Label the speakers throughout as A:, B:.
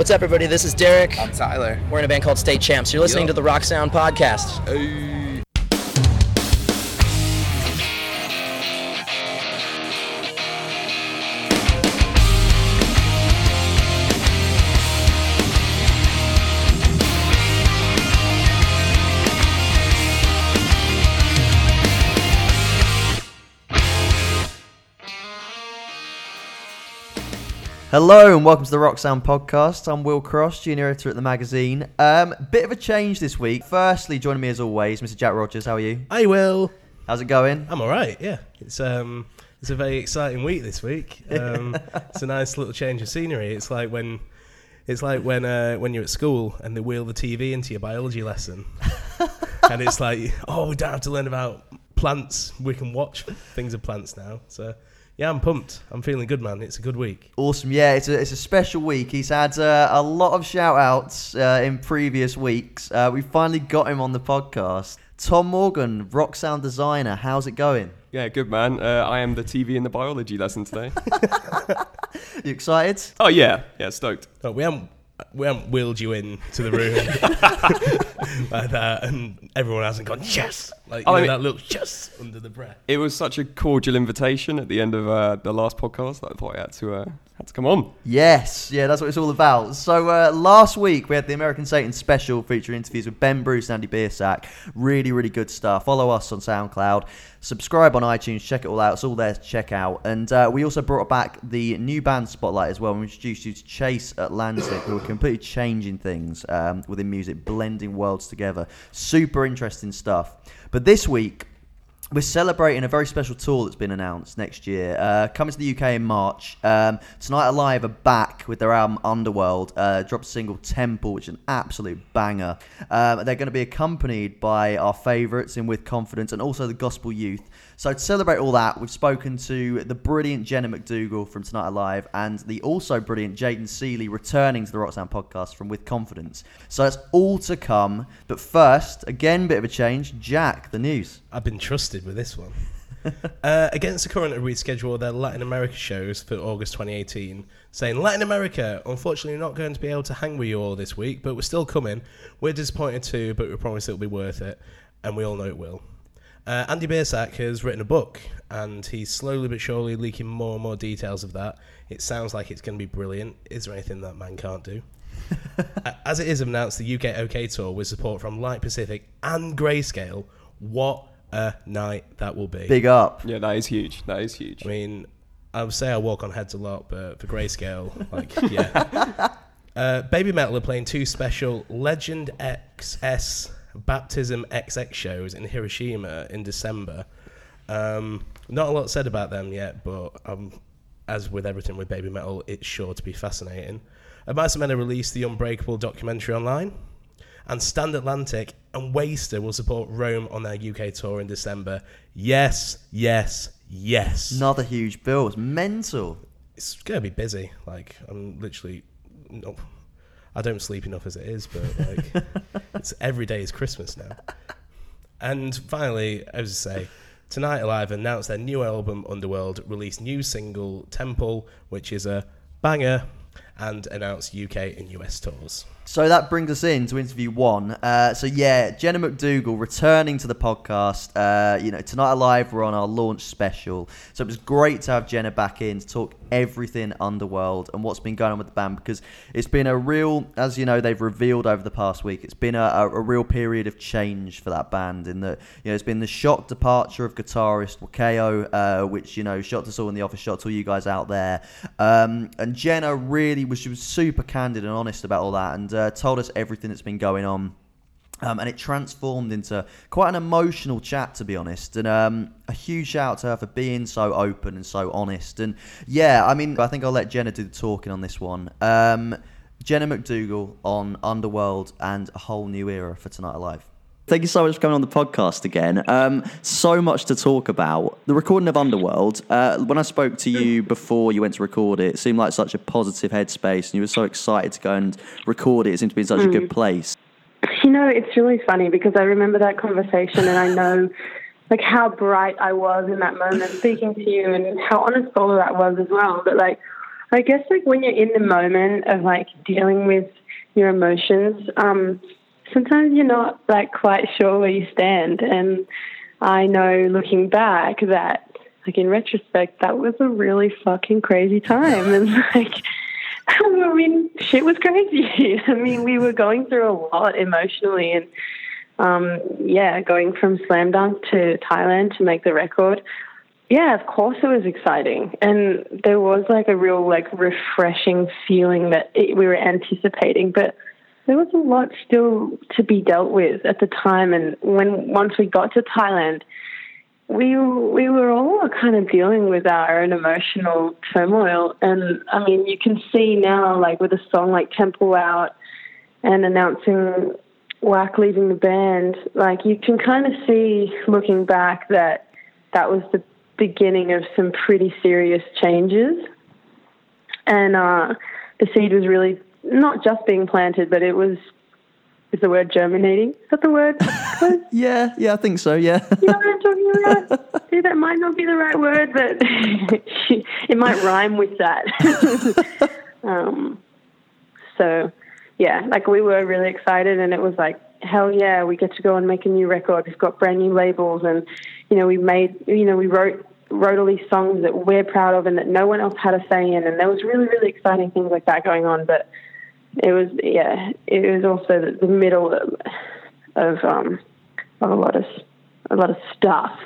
A: What's up, everybody? This is Derek.
B: I'm Tyler.
A: We're in a band called State Champs. You're listening to the Rock Sound Podcast.
B: Hey.
C: Hello and welcome to the Rock Sound Podcast. I'm Will Cross, junior editor at the magazine. Um, bit of a change this week. Firstly, joining me as always, Mr. Jack Rogers. How are you?
D: I will.
C: How's it going?
D: I'm all right. Yeah, it's um, it's a very exciting week this week. Um, it's a nice little change of scenery. It's like when, it's like when uh, when you're at school and they wheel the TV into your biology lesson, and it's like, oh, we don't have to learn about plants. We can watch things of plants now. So, yeah, I'm pumped. I'm feeling good, man. It's a good week.
C: Awesome. Yeah, it's a, it's a special week. He's had uh, a lot of shout outs uh, in previous weeks. Uh, we finally got him on the podcast. Tom Morgan, Rock Sound designer. How's it going?
E: Yeah, good man. Uh, I am the TV in the biology lesson today.
C: You excited?
E: oh yeah, yeah, stoked.
D: Oh, we haven't we haven't wheeled you in to the room. Like that, and everyone hasn't gone yes, like you
E: Oh, I
D: know,
E: mean-
D: that little yes! under the breath.
E: It was such a cordial invitation at the end of uh, the last podcast that I thought I had to uh, had to come on.
C: Yes, yeah, that's what it's all about. So uh, last week we had the American Satan special featuring interviews with Ben Bruce and Andy Biersack. Really, really good stuff. Follow us on SoundCloud. Subscribe on iTunes. Check it all out. It's all there to check out. And uh, we also brought back the new band spotlight as well. We introduced you to Chase Atlantic, who are completely changing things um, within music, blending worlds together. Super interesting stuff. But this week we're celebrating a very special tour that's been announced next year. Uh, coming to the UK in March. Um, Tonight Alive are back with their album Underworld. Uh, dropped a single Temple, which is an absolute banger. Um, they're going to be accompanied by our favourites in With Confidence and also the Gospel Youth. So to celebrate all that, we've spoken to the brilliant Jenna McDougall from Tonight Alive and the also brilliant Jayden Seeley returning to the Rock Sound podcast from With Confidence. So that's all to come. But first, again, bit of a change. Jack, the news.
D: I've been trusted with this one. uh, against the current, reschedule of their Latin America shows for August 2018, saying Latin America, unfortunately, not going to be able to hang with you all this week, but we're still coming. We're disappointed too, but we promise it'll be worth it, and we all know it will. Uh, Andy Biersack has written a book, and he's slowly but surely leaking more and more details of that. It sounds like it's going to be brilliant. Is there anything that man can't do? As it is announced, the UK OK Tour with support from Like Pacific and Grayscale. What a night that will be.
C: Big up.
E: Yeah, that is huge. That is huge.
D: I mean, I would say I walk on heads a lot, but for Grayscale, like, yeah. Uh, Baby Metal are playing two special Legend XS Baptism XX shows in Hiroshima in December. Um, not a lot said about them yet, but um, as with everything with Baby Metal, it's sure to be fascinating. Abasamena released the Unbreakable documentary online, and Stand Atlantic and WSTR will support Roam on their UK tour in December. Yes, yes, yes.
C: Another huge bill. It's mental.
D: It's gonna be busy. Like I'm literally, no, I don't sleep enough as it is, but like it's every day is Christmas now. And finally, as I say, Tonight Alive announced their new album Underworld, released new single Temple, which is a banger, and announce UK and US tours.
C: So that brings us in to interview one. Uh, so yeah, Jenna McDougall returning to the podcast. Uh, you know, tonight alive we're on our launch special, so it was great to have Jenna back in to talk everything Underworld and what's been going on with the band because it's been a real, as you know, they've revealed over the past week. It's been a, a, a real period of change for that band. In that, you know, it's been the shock departure of guitarist Whakaio, uh, which you know shocked us all in the office, shocked all you guys out there. Um, and Jenna really was she was super candid and honest about all that and uh, told us everything that's been going on. Um, and it transformed into quite an emotional chat, to be honest. And um, a huge shout out to her for being so open and so honest. And yeah, I mean, I think I'll let Jenna do the talking on this one. Um, Jenna McDougall on Underworld and a whole new era for Tonight Alive. Thank you so much for coming on the podcast again. Um, so much to talk about. The recording of Underworld, uh, when I spoke to you before you went to record it, it seemed like such a positive headspace and you were so excited to go and record it. It seemed to be in such a good place.
F: You know, it's really funny because I remember that conversation and I know like how bright I was in that moment speaking to you and how honest all of that was as well. But like I guess like when you're in the moment of like dealing with your emotions, um, sometimes you're not like quite sure where you stand. And I know looking back that like in retrospect, that was a really fucking crazy time. And like, I mean, shit was crazy. I mean, we were going through a lot emotionally and, um, yeah, going from slam dunk to Thailand to make the record yeah, of course it was exciting. And there was like a real like refreshing feeling that it, we were anticipating, but there was a lot still to be dealt with at the time and when once we got to Thailand, we we were all kind of dealing with our own emotional turmoil and I mean you can see now like with a song like Temple Out and announcing Whak leaving the band, like you can kind of see looking back that that was the beginning of some pretty serious changes. And uh, the seed was really not just being planted, but it was is the word germinating? Is that the word?
C: yeah, yeah, I think so. Yeah.
F: you know what I'm talking about? yeah, that might not be the right word, but it might rhyme with that. um, so, yeah, like we were really excited, and it was like, hell yeah, we get to go and make a new record. We've got brand new labels, and you know, we made, you know, we wrote wrote all these songs that we're proud of and that no one else had a say in. And there was really, really exciting things like that going on. But it was, yeah, it was also the, middle of, of, um, of a lot of, a lot of stuff.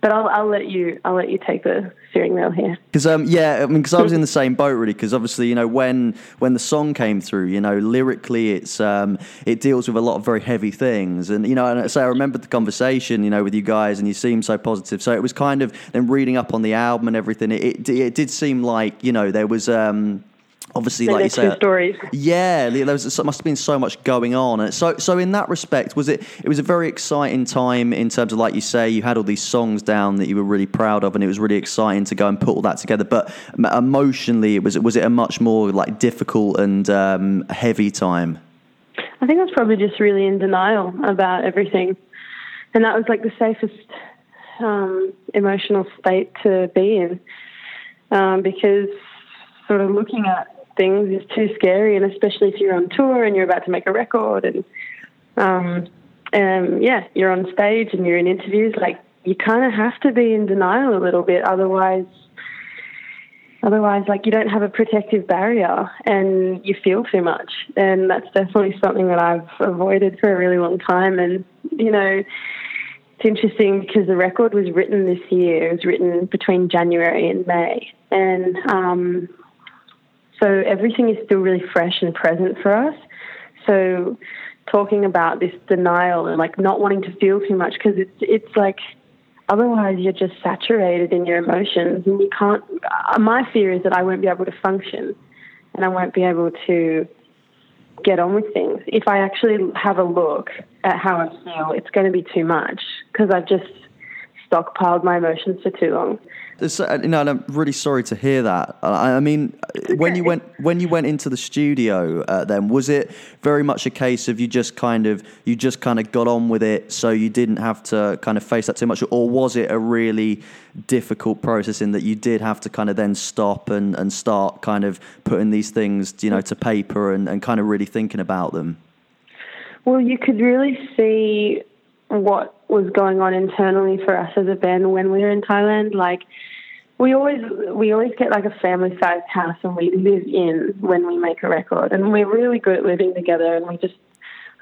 F: But I'll, I'll let you, I'll let you take the steering wheel here.
C: Because um, yeah, I mean, because I was in the same boat really. Because obviously, you know, when when the song came through, you know, lyrically, it's um, it deals with a lot of very heavy things, and you know, and so I remember the conversation, you know, with you guys, and you seemed so positive. So it was kind of then reading up on the album and everything. It it, it did seem like you know there was. Um, obviously, like you said,
F: stories.
C: Yeah, there was must have been so much going on. So, so in that respect, was it? It was a very exciting time in terms of, like you say, you had all these songs down that you were really proud of, and it was really exciting to go and put all that together. But emotionally, it was was it a much more like difficult and um, heavy time?
F: I think I was probably just really in denial about everything, and that was like the safest um, emotional state to be in, um, because sort of looking at things is too scary, and especially if you're on tour and you're about to make a record, and um, um, yeah, you're on stage and you're in interviews. Like you kind of have to be in denial a little bit, otherwise, otherwise, like you don't have a protective barrier and you feel too much. And that's definitely something that I've avoided for a really long time. And you know. It's interesting because the record was written this year. It was written between January and May, and um, so everything is still really fresh and present for us. So talking about this denial and like not wanting to feel too much because it's it's like otherwise you're just saturated in your emotions and you can't. Uh, my fear is that I won't be able to function and I won't be able to get on with things. If I actually have a look at how I feel, it's going to be too much because I've just stockpiled my emotions for too long.
C: Uh, you know, I'm really sorry to hear that. I, mean, okay. when you went when you went into the studio, uh, then was it very much a case of you just kind of you just kind of got on with it, so you didn't have to kind of face that too much, or was it a really difficult process in that you did have to kind of then stop and, and start kind of putting these things, you know, to paper and, and kind of really thinking about them?
F: Well, you could really see what was going on internally for us as a band when we were in Thailand. Like we always we always get like a family sized house and we live in when we make a record and we're really good at living together and we just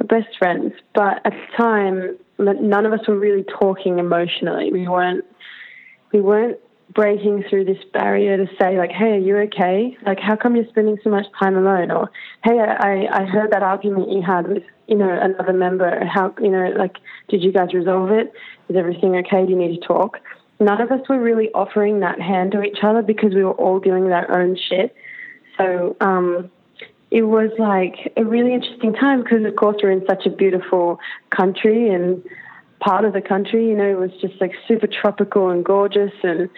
F: are best friends. But at the time none of us were really talking emotionally. We weren't we weren't breaking through this barrier to say like, "Hey, are you okay? Like, how come you're spending so much time alone?" Or, "Hey, I I heard that argument you had with you know another member. How you know like did you guys resolve it? Is everything okay? Do you need to talk?" None of us were really offering that hand to each other because we were all with our own shit. So um, it was like a really interesting time because, of course, we're in such a beautiful country and part of the country. You know, it was just like super tropical and gorgeous and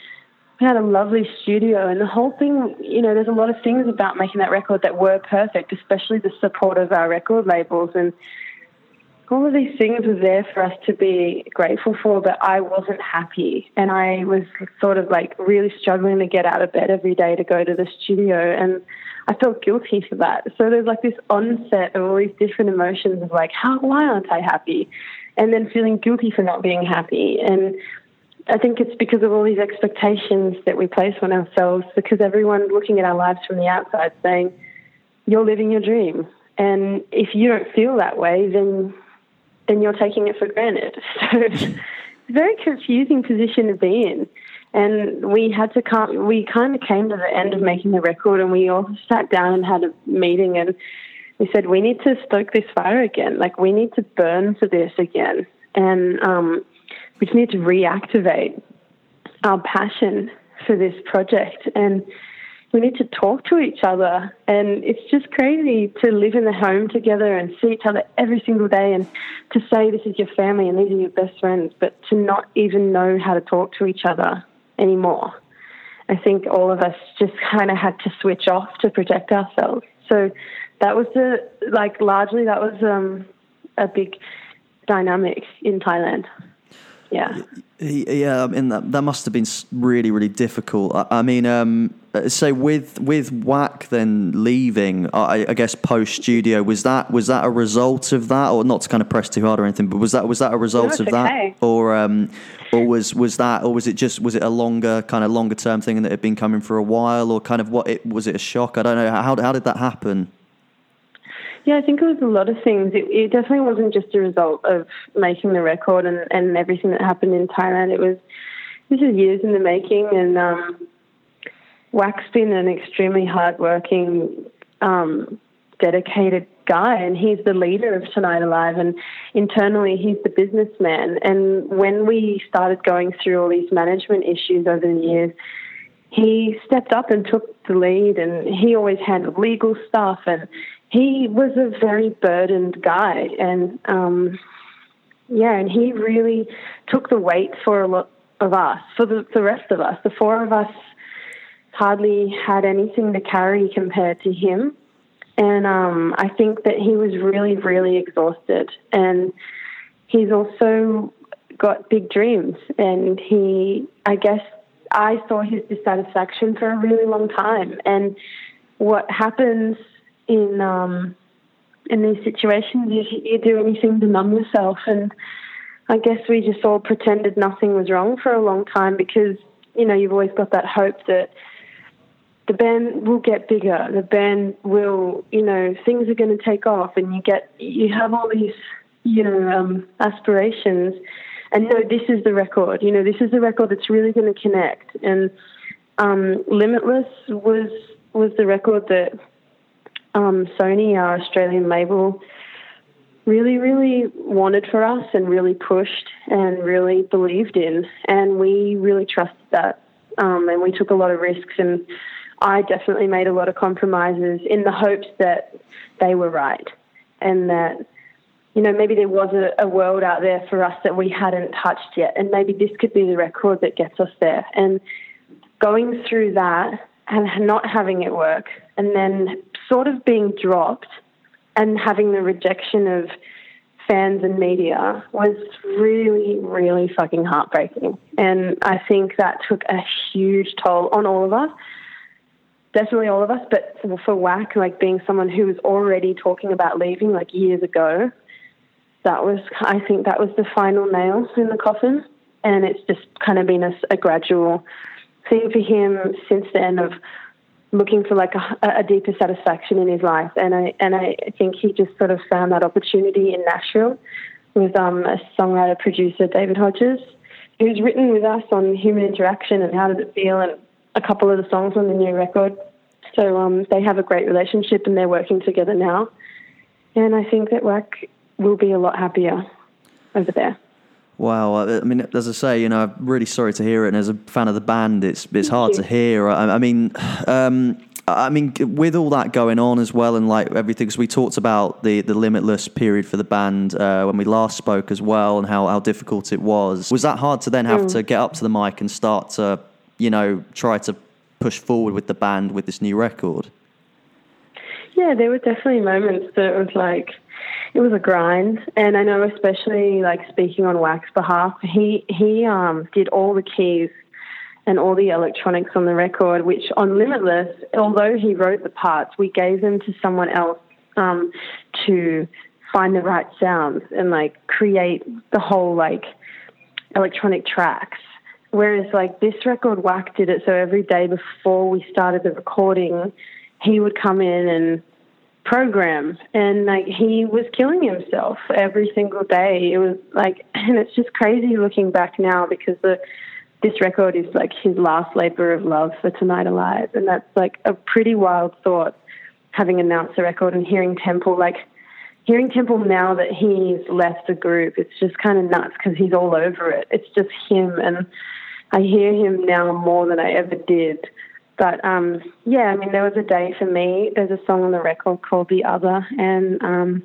F: we had a lovely studio and the whole thing, you know, there's a lot of things about making that record that were perfect, especially the support of our record labels. And all of these things were there for us to be grateful for, but I wasn't happy. And I was sort of like really struggling to get out of bed every day to go to the studio. And I felt guilty for that. So there's like this onset of all these different emotions of like, how, why aren't I happy? And then feeling guilty for not being happy. And I think it's because of all these expectations that we place on ourselves, because everyone looking at our lives from the outside saying, you're living your dream. And if you don't feel that way, then then you're taking it for granted. So it's a very confusing position to be in. And we had to come, we kind of came to the end of making the record and we all sat down and had a meeting and we said, we need to stoke this fire again. Like, we need to burn for this again. And um, we just need to reactivate our passion for this project. And we need to talk to each other. And it's just crazy to live in the home together and see each other every single day and to say this is your family and these are your best friends, but to not even know how to talk to each other anymore. I think all of us just kind of had to switch off to protect ourselves. So that was the, like, largely that was um, a big dynamic in Thailand. Yeah.
C: Yeah, I mean that that must have been really really difficult. I, I mean, um, so with with Whak then leaving, I, I guess post studio was that was that a result of that, or not to kind of press too hard or anything, but was that was that a result
F: no,
C: of
F: okay.
C: that, or um, or was was that, or was it just was it a longer kind of longer term thing that had been coming for a while, or kind of what it was it a shock? I don't know how how did that happen.
F: Yeah, I think it was a lot of things. It, it, definitely wasn't just a result of making the record and, and everything that happened in Thailand. It was this is years in the making, and um, Whak's been an extremely hardworking, um, dedicated guy, and he's the leader of Tonight Alive, and internally he's the businessman. And when we started going through all these management issues over the years, he stepped up and took the lead, and he always handled legal stuff and he was a very burdened guy, and um, yeah, and he really took the weight for a lot of us, for the, the rest of us. The four of us hardly had anything to carry compared to him, and um, I think that he was really, really exhausted, and he's also got big dreams, and he, I guess, I saw his dissatisfaction for a really long time, and what happens in um, in these situations you, you do anything to numb yourself. And I guess we just all pretended nothing was wrong for a long time because you know you've always got that hope that the band will get bigger. The band will, you know, things are going to take off, and you get you have all these, you know, um, aspirations. And no, this is the record. You know, this is the record that's really going to connect. And um, Limitless was was the record that um, Sony, our Australian label, really, really wanted for us and really pushed and really believed in. And we really trusted that. Um, and we took a lot of risks. And I definitely made a lot of compromises in the hopes that they were right and that, you know, maybe there was a, a world out there for us that we hadn't touched yet. And maybe this could be the record that gets us there. And going through that and not having it work and then sort of being dropped and having the rejection of fans and media was really, really fucking heartbreaking. And I think that took a huge toll on all of us. Definitely all of us, but for Whak, like being someone who was already talking about leaving like years ago, that was, I think that was the final nail in the coffin. And it's just kind of been a, a gradual thing for him since then of looking for like a, a, deeper satisfaction in his life, and I and I think he just sort of found that opportunity in Nashville with um, a songwriter producer David Hodges, who's written with us on human interaction and how does it feel, and a couple of the songs on the new record. So um, they have a great relationship, and they're working together now. And I think that Whak will be a lot happier over there.
C: Wow, I mean, as I say, you know, I'm really sorry to hear it. And as a fan of the band, it's it's hard to hear. I, I mean, um, I mean, with all that going on as well, and like everything, because we talked about the the limitless period for the band uh, when we last spoke as well, and how how difficult it was. Was that hard to then have mm. to get up to the mic and start to, you know, try to push forward with the band with this new record?
F: yeah, there were definitely moments that it was like it was a grind, and I know especially like speaking on Whak's behalf, he he um did all the keys and all the electronics on the record, which on Limitless, although he wrote the parts, we gave them to someone else um, to find the right sounds and like create the whole like electronic tracks. Whereas like this record, Whak did it so every day before we started the recording, he would come in and program and like he was killing himself every single day. It was like and it's just crazy looking back now because the this record is like his last labor of love for Tonight Alive and that's like a pretty wild thought having announced the record and hearing Temple like hearing Temple now that he's left the group, it's just kind of nuts because he's all over it. It's just him, and I hear him now more than I ever did. But um, yeah, I mean, there was a day for me. There's a song on the record called "The Other," and um,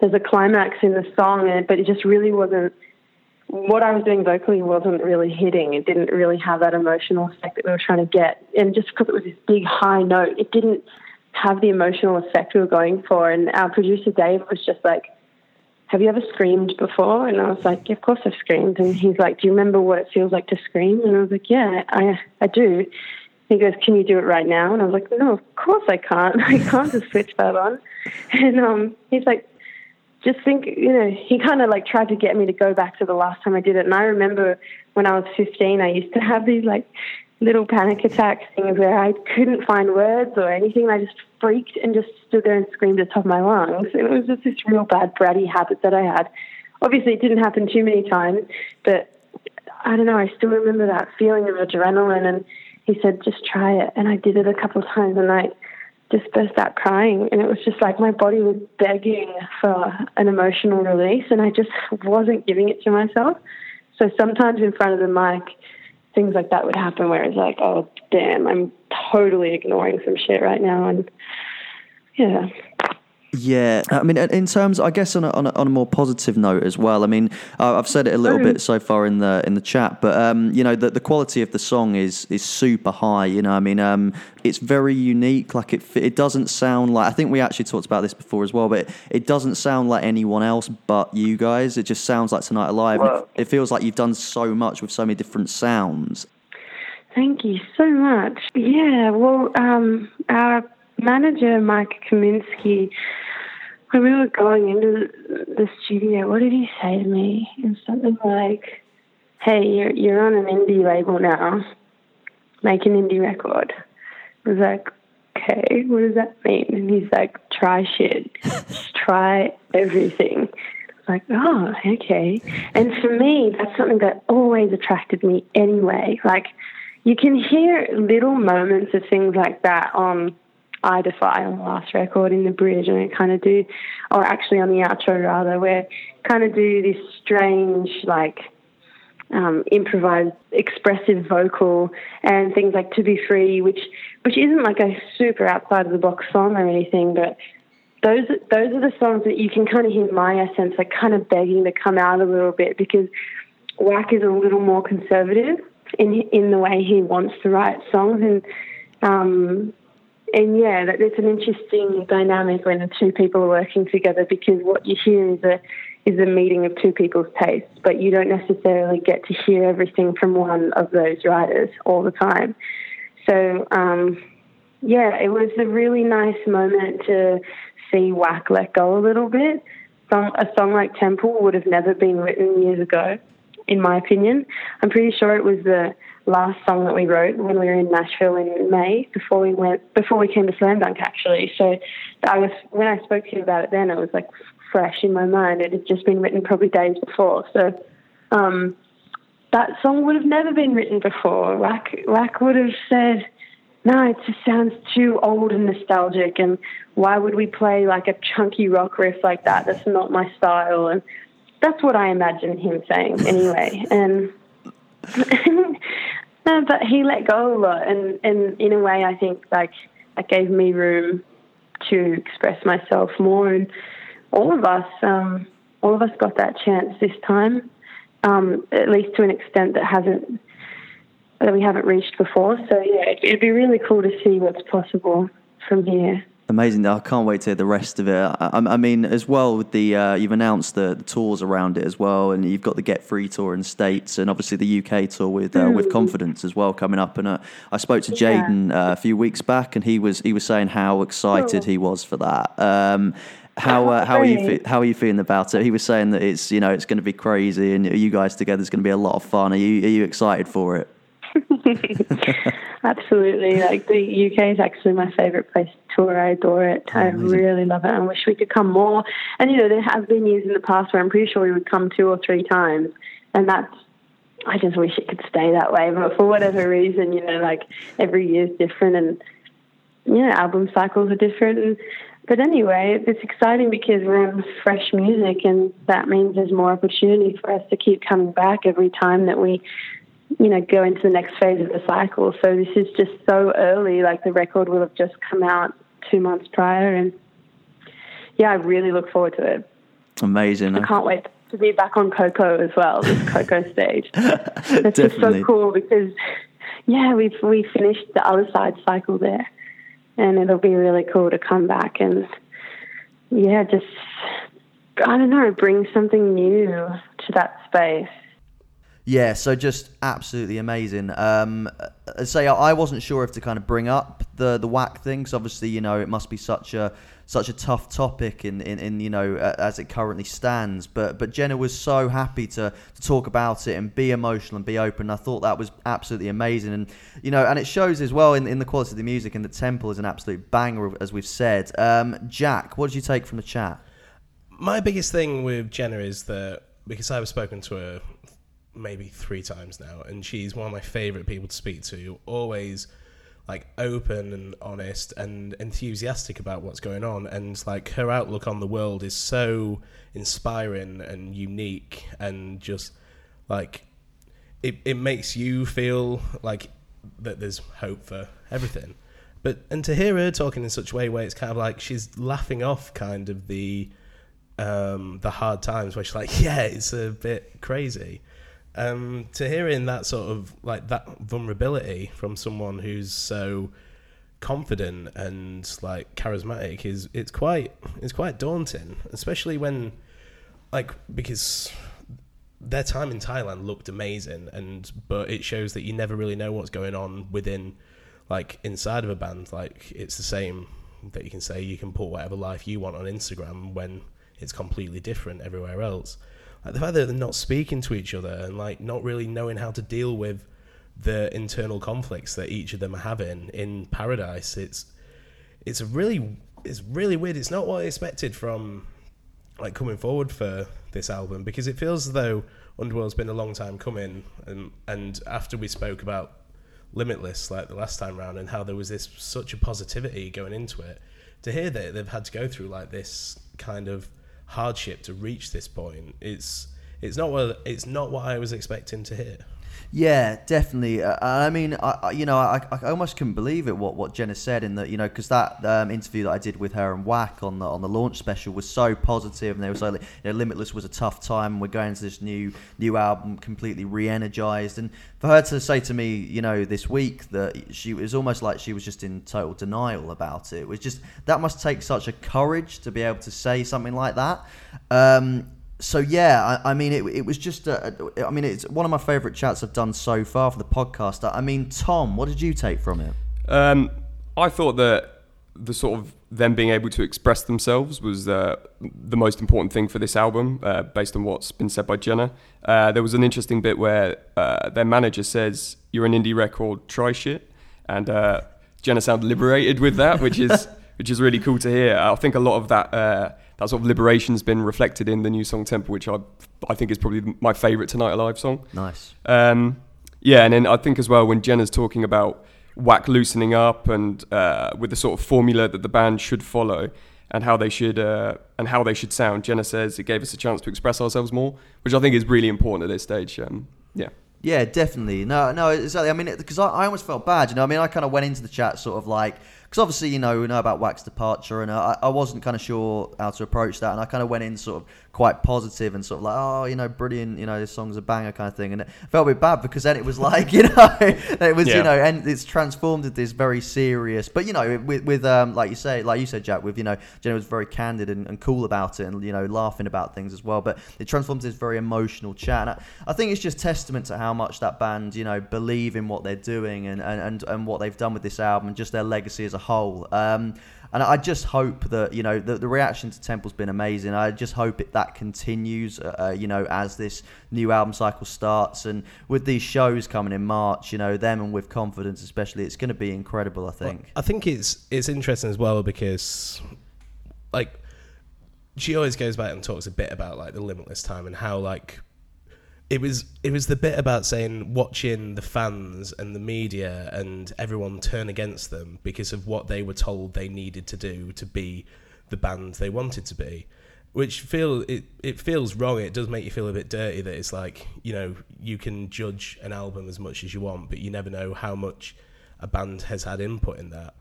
F: there's a climax in the song, but it just really wasn't. What I was doing vocally wasn't really hitting. It didn't really have that emotional effect that we were trying to get. And just because it was this big high note, it didn't have the emotional effect we were going for. And our producer Dave was just like, "Have you ever screamed before?" And I was like, yeah, "Of course I've screamed." And he's like, "Do you remember what it feels like to scream?" And I was like, "Yeah, I I do." He goes, "Can you do it right now?" And I was like, "No, of course I can't. I can't just switch that on." And um, he's like, "Just think, you know." He kind of like tried to get me to go back to the last time I did it. And I remember when I was 15, I used to have these like little panic attack things where I couldn't find words or anything. I just freaked and just stood there and screamed at the top of my lungs. It was just this real bad bratty habit that I had. Obviously, it didn't happen too many times, but I don't know. I still remember that feeling of adrenaline. And he said, just try it. And I did it a couple of times and I just burst out crying. And it was just like my body was begging for an emotional release and I just wasn't giving it to myself. So sometimes in front of the mic, things like that would happen where it's like, oh, damn, I'm totally ignoring some shit right now. And yeah.
C: Yeah, I mean, in terms, I guess on a, on a, on a more positive note as well. I mean, I've said it a little bit so far in the in the chat, but um, you know, the, the quality of the song is is super high. You know, I mean, um, it's very unique. Like it, it doesn't sound like. I think we actually talked about this before as well, but it, it doesn't sound like anyone else but you guys. It just sounds like Tonight Alive. It, it feels like you've done so much with so many different sounds.
F: Thank you so much. Yeah, well, um, our manager, Mike Kaminsky, when we were going into the studio, what did he say to me? And something like, "Hey, you're you're on an indie label now. Make an indie record." I was like, "Okay, what does that mean?" And he's like, "Try shit. Just try everything." like, oh, okay. And for me, that's something that always attracted me anyway. Like, you can hear little moments of things like that on I Defy on the last record in the bridge, and I kind of do, or actually on the outro rather, where kind of do this strange, like, um, improvised, expressive vocal and things like "To Be Free," which which isn't like a super outside of the box song or anything, but those those are the songs that you can kind of hear my essence, like kind of begging to come out a little bit because Whak is a little more conservative in in the way he wants to write songs, and um, and yeah, that it's an interesting dynamic when two people are working together because what you hear is a is a meeting of two people's tastes, but you don't necessarily get to hear everything from one of those writers all the time. So um, yeah, it was a really nice moment to see Whak let go a little bit. A song like Temple would have never been written years ago, in my opinion. I'm pretty sure it was the last song that we wrote when we were in Nashville in May before we went before we came to Slam Dunk actually. So I was when I spoke to you about it then it was like fresh in my mind. It had just been written probably days before. So um, that song would have never been written before. Whak Whak would have said, No, it just sounds too old and nostalgic and why would we play like a chunky rock riff like that? That's not my style and that's what I imagine him saying anyway. and no, but he let go a lot, and, and in a way, I think like that gave me room to express myself more. And all of us, um, all of us got that chance this time, um, at least to an extent that hasn't that we haven't reached before. So yeah, it'd be really cool to see what's possible from here.
C: Amazing! I can't wait to hear the rest of it. I, I mean, as well with the uh, you've announced the, the tours around it as well, and you've got the Get Free tour in the states, and obviously the UK tour with uh, with Confidence as well coming up. And uh, I spoke to. Jayden uh, a few weeks back, and he was he was saying how excited he was for that. Um, how uh, how are you fe- how are you feeling about it? He was saying that it's you know it's going to be crazy, and you guys together is going to be a lot of fun. Are you are you excited for it?
F: Absolutely. Like the UK is actually my favorite place tour. I adore it. I oh, really love it. I wish we could come more. And you know, there have been years in the past where I'm pretty sure we would come two or three times, and that's. I just wish it could stay that way, but for whatever reason, you know, like every year is different, and you know, album cycles are different. And, but anyway, it's exciting because we're on fresh music, and that means there's more opportunity for us to keep coming back every time that we you know, go into the next phase of the cycle. So this is just so early. Like the record will have just come out two months prior, and yeah, I really look forward to it.
C: Amazing.
F: I can't wait to be back on KOKO as well. This KOKO stage. It's just so cool because yeah, we've we finished the other side cycle there, and it'll be really cool to come back and yeah, just I don't know, bring something new to that space.
C: Yeah, so just absolutely amazing. Um, uh, say I wasn't sure if to kind of bring up the the whak thing, obviously you know it must be such a such a tough topic in, in, in you know as it currently stands. But but Jenna was so happy to, to talk about it and be emotional and be open. I thought that was absolutely amazing, and you know, and it shows as well in, in the quality of the music. And the temple is an absolute banger, as we've said. Um, Jack, what did you take from the chat?
D: My biggest thing with Jenna is that because I've spoken to her maybe three times now, and she's one of my favorite people to speak to. Always like open and honest and enthusiastic about what's going on, and like her outlook on the world is so inspiring and unique, and just like it, it makes you feel like that there's hope for everything. But and to hear her talking in such a way where it's kind of like she's laughing off kind of the um, the hard times where she's like, yeah, it's a bit crazy. Um, to hearing that sort of like that vulnerability from someone who's so confident and like charismatic is it's quite it's quite daunting, especially when like because their time in Thailand looked amazing and but it shows that you never really know what's going on within like inside of a band. Like it's the same that you can say you can put whatever life you want on Instagram when it's completely different everywhere else like the fact that they're not speaking to each other and like not really knowing how to deal with the internal conflicts that each of them are having in paradise it's it's a really it's really weird. It's not what I expected from like coming forward for this album because it feels as though Underworld's been a long time coming, and and after we spoke about Limitless like the last time round and how there was this such a positivity going into it, to hear that they've had to go through like this kind of hardship to reach this point, it's it's not what it's not what I was expecting to hear.
C: Yeah, definitely. Uh, I mean, I, I- you know, I, I almost couldn't believe it what, what Jenna said in that, you know, because that um, interview that I did with her and Whak on the on the launch special was so positive, and they were so, like, you know, Limitless was a tough time. and We're going to this new new album completely re-energized, and for her to say to me, you know, this week that she was almost like she was just in total denial about it. It was just that must take such a courage to be able to say something like that. Um, so yeah, I, I mean, it, it was just. A, I mean, it's one of my favourite chats I've done so far for the podcast. I mean, Tom, what did you take from it?
E: Um, I thought that the sort of them being able to express themselves was uh, the most important thing for this album, uh, based on what's been said by Jenna. Uh, there was an interesting bit where uh, their manager says, "You're an indie record, try shit," and uh, Jenna sounded liberated with that, which is which is really cool to hear. I think a lot of that uh, that sort of liberation has been reflected in the new song Temple, which I I think is probably my favourite Tonight Alive song.
C: Nice.
E: Um, yeah, and then I think as well when Jenna's talking about Whak loosening up and uh, with the sort of formula that the band should follow and how they should uh, and how they should sound. Jenna says it gave us a chance to express ourselves more, which I think is really important at this stage. Um, yeah.
C: Yeah, definitely. No, no, exactly. I mean, because I, I almost felt bad. You know, I mean, I kind of went into the chat sort of like because obviously you know we know about Whak's departure, and I, I wasn't kind of sure how to approach that, and I kind of went in sort of quite positive and sort of like, oh, you know, brilliant, you know, this song's a banger kind of thing, and it felt a bit bad because then it was like, you know, it was,
E: Yeah.
C: you know, and it's transformed into this very serious, but you know, with, with um, like you say, like you said, Jack, with you know, Jenna was very candid and, and cool about it, and you know, laughing about things as well, but it transformed into this very emotional chat, and I, I think it's just testament to how much that band, you know, believe in what they're doing and and, and, and what they've done with this album and just their legacy as a whole. Um, and I just hope that you know the, the reaction to Temple's been amazing. I just hope it, that continues. Uh, uh, you know, as this new album cycle starts, and with these shows coming in March, you know, them and with confidence, especially, it's going to be incredible. I think.
D: I think it's it's interesting as well because, like, she always goes back and talks a bit about like the limitless time and how like it was it was the bit about saying watching the fans and the media and everyone turn against them because of what they were told they needed to do to be the band they wanted to be. Which feel it, it feels wrong. It does make you feel a bit dirty that it's like you know you can judge an album as much as you want but you never know how much a band has had input in that.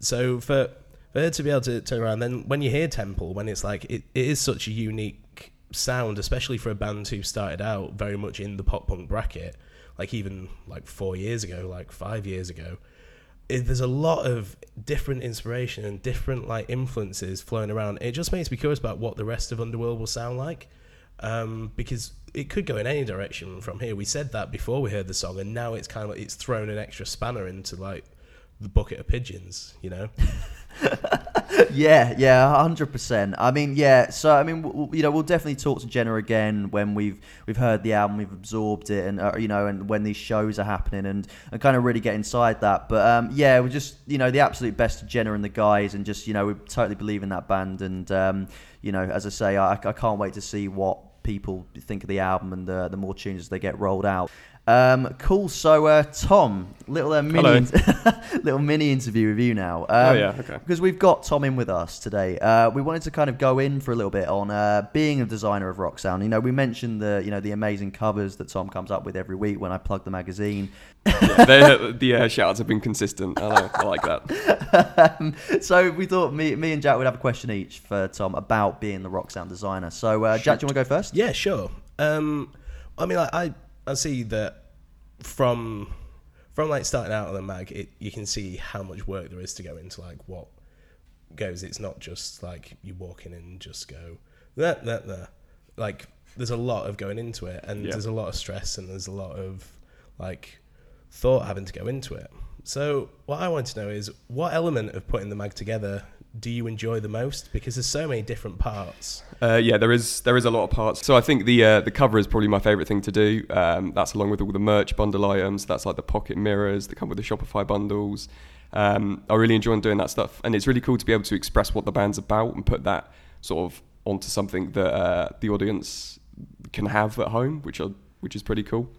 D: So for for her to be able to turn around then when you hear temple when it's like it, it is such a unique sound especially for a band who started out very much in the pop punk bracket like even like four years ago like five years ago it, there's a lot of different inspiration and different like influences flowing around. It just makes me curious about what the rest of Underworld will sound like, um, because it could go in any direction from here. We said that before we heard the song, and now it's kind of like it's thrown an extra spanner into like the bucket of pigeons, you know.
C: yeah, yeah, hundred percent. I mean, yeah. So I mean, w- w- you know, we'll definitely talk to Jenna again when we've we've heard the album, we've absorbed it, and uh, you know, and when these shows are happening, and and kind of really get inside that. But um, yeah, we're just you know the absolute best of Jenna and the guys, and just you know we totally believe in that band, and um, you know, as I say, I, I can't wait to see what people think of the album and the the more tunes as they get rolled out. Um, cool. So, uh, Tom, little uh, mini, little mini interview with you now. Um,
E: Oh, yeah, okay.
C: Because we've got Tom in with us today. Uh, we wanted to kind of go in for a little bit on uh, being a designer of rock sound. You know, we mentioned the you know the amazing covers that Tom comes up with every week when I plug the magazine.
E: Yeah, they- the uh, shouts have been consistent. I, know, I like that.
C: um, so we thought me, me and Jack would have a question each for Tom about being the rock sound designer. So, uh, Jack, do you want to go first?
D: Yeah, sure. Um, I mean, like, I I see that from from like starting out on the mag, it you can see how much work there is to go into like what goes. It's not just like you walk in and just go that that that. Like, there's a lot of going into it, and
E: Yeah.
D: there's a lot of stress, and there's a lot of like thought having to go into it. So, what I want to know is what element of putting the mag together do you enjoy the most? Because there's so many different parts.
E: Uh, yeah, there is there is a lot of parts. So I think the uh, the cover is probably my favourite thing to do. Um, that's along with all the merch bundle items. That's like the pocket mirrors that come with the Shopify bundles. Um, I really enjoy doing that stuff, and it's really cool to be able to express what the band's about and put that sort of onto something that uh, the audience can have at home, which are which is pretty cool.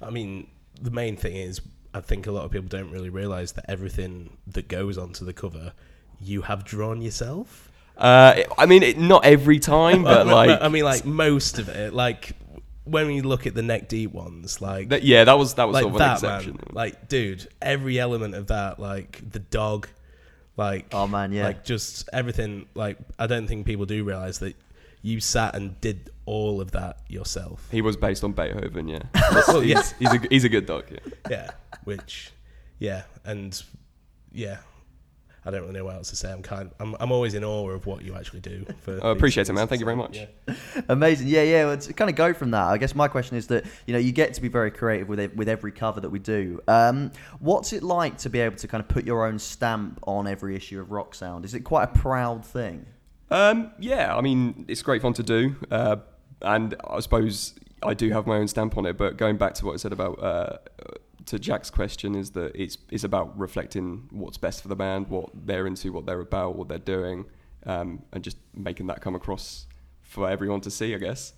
D: I mean, the main thing is, I think a lot of people don't really realize that everything that goes onto the cover, you have drawn yourself.
E: Uh, I mean, it, not every time, but
D: No, no,
E: like,
D: I mean, like most of it. Like when we look at the neck deep ones, like
E: that, yeah, that was that was
D: like
E: sort of an
D: that
E: exception.
D: man. Like, dude, every element of that, like the dog, like
C: Oh, man, yeah.
D: like just everything. Like, I don't think people do realize that you sat and did all of that yourself.
E: He was based on Beethoven, yeah.
D: Well,
E: he's,
D: yeah.
E: he's a he's a good dog. Yeah.
D: yeah, which, yeah, and yeah, I don't really know what else to say. I'm kind, I'm, I'm always in awe of what you actually do. For
E: I
D: these
E: appreciate it, man. Thank you very much.
D: Yeah.
C: Amazing, yeah, yeah. Well, to kind of go from that, I guess my question is that you know you get to be very creative with it, with every cover that we do. Um, what's it like to be able to kind of put your own stamp on every issue of Rock Sound? Is it quite a proud thing?
E: Um, yeah, I mean, it's great fun to do, uh, and I suppose I do have my own stamp on it. But going back to what I said about uh, to Jack's question, is that it's it's about reflecting what's best for the band, what they're into, what they're about, what they're doing, um, and just making that come across for everyone to see. I guess,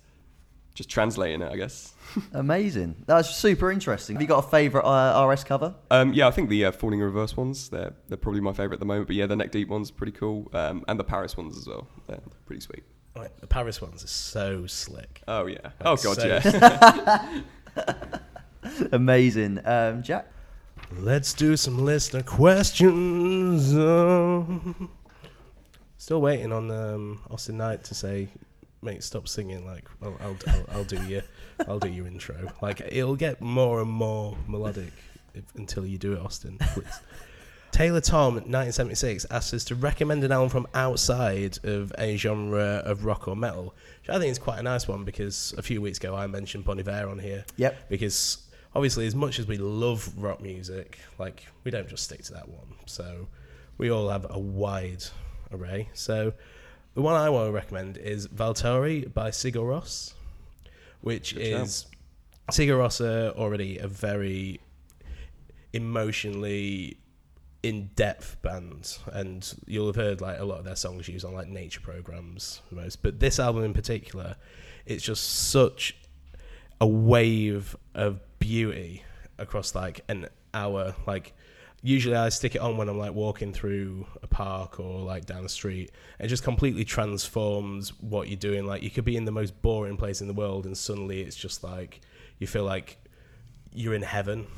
E: just translating it. I guess.
C: Amazing. That's super interesting. Have you got a favourite uh, RS cover?
E: Um, yeah, I think the uh, falling in reverse ones they're they're probably my favourite at the moment. But yeah, the neck deep ones are pretty cool, um, and the Paris ones as well. They're pretty sweet.
D: Like, the Paris ones are so slick.
E: Oh yeah. Oh god,
D: so-
E: yeah.
C: Amazing. Um, Jack?
D: Let's do some listener questions. Um, still waiting on um, Austin Knight to say, "Mate, stop singing." Like, I'll, I'll, I'll, I'll do your, I'll do your intro. Like, it'll get more and more melodic if, until you do it, Austin. Please. Taylor Tom, 1976, asks us to recommend an album from outside of a genre of rock or metal. Which I think is quite a nice one because a few weeks ago I mentioned Bon Iver on here.
C: Yep.
D: Because obviously, as much as we love rock music, like we don't just stick to that one. So we all have a wide array. So the one I want to recommend is Valtari by Sigur Rós, which
E: Good
D: is Sigur Rós are already a very emotionally in-depth band and you'll have heard like a lot of their songs used on like nature programs most but this album in particular it's just such a wave of beauty across like an hour like usually i stick it on when i'm like walking through a park or like down the street it just completely transforms what you're doing like you could be in the most boring place in the world and suddenly it's just like you feel like you're in heaven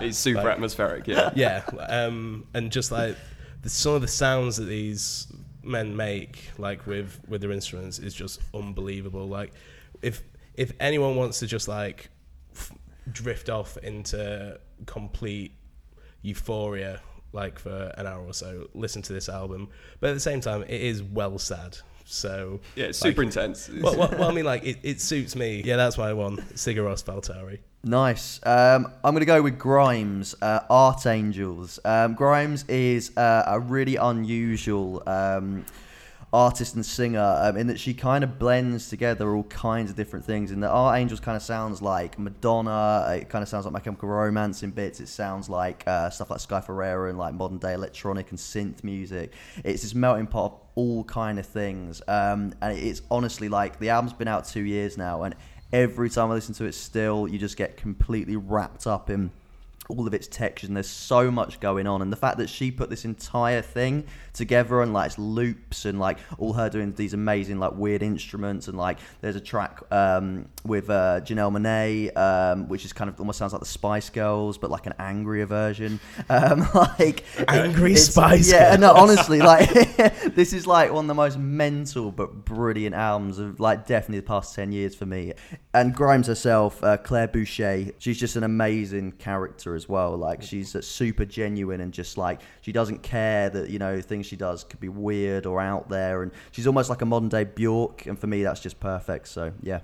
E: It's super
D: Like-
E: atmospheric, yeah.
D: yeah, um, and just like the, some of the sounds that these men make, like with with their instruments, is just unbelievable. Like, if if anyone wants to just like f- drift off into complete euphoria, like for an hour or so, listen to this album. But at the same time, it is well sad. So
E: Yeah, it's
D: like-
E: super intense.
D: Well, well, well, I mean, like it, it suits me. Yeah, that's why I won Sigur Rós Valtari.
C: Nice. Um, I'm going to go with Grimes, uh, Art Angels. Um, Grimes is uh, a really unusual um, artist and singer um, in that she kind of blends together all kinds of different things. And that Art Angels kind of sounds like Madonna. It kind of sounds like My Chemical Romance in bits. It sounds like uh, stuff like Sky Ferreira and like modern day electronic and synth music. It's this melting pot of all kind of things. Um, and it's honestly like the album's been out two years now, and every time I listen to it still, you just get completely wrapped up in all of its textures and there's so much going on and the fact that she put this entire thing together and like loops and like all her doing these amazing like weird instruments and like there's a track um, with uh, Janelle Monáe um, which is kind of almost sounds like the Spice Girls but like an angrier version. Um, like
D: Angry Spice
C: yeah no honestly like this is like one of the most mental but brilliant albums of like definitely the past 10 years for me. And grimes herself uh, claire boucher she's just an amazing character as well. Like she's uh, super genuine and just like she doesn't care that you know things she does could be weird or out there and she's almost like a modern day bjork and for me that's just perfect so yeah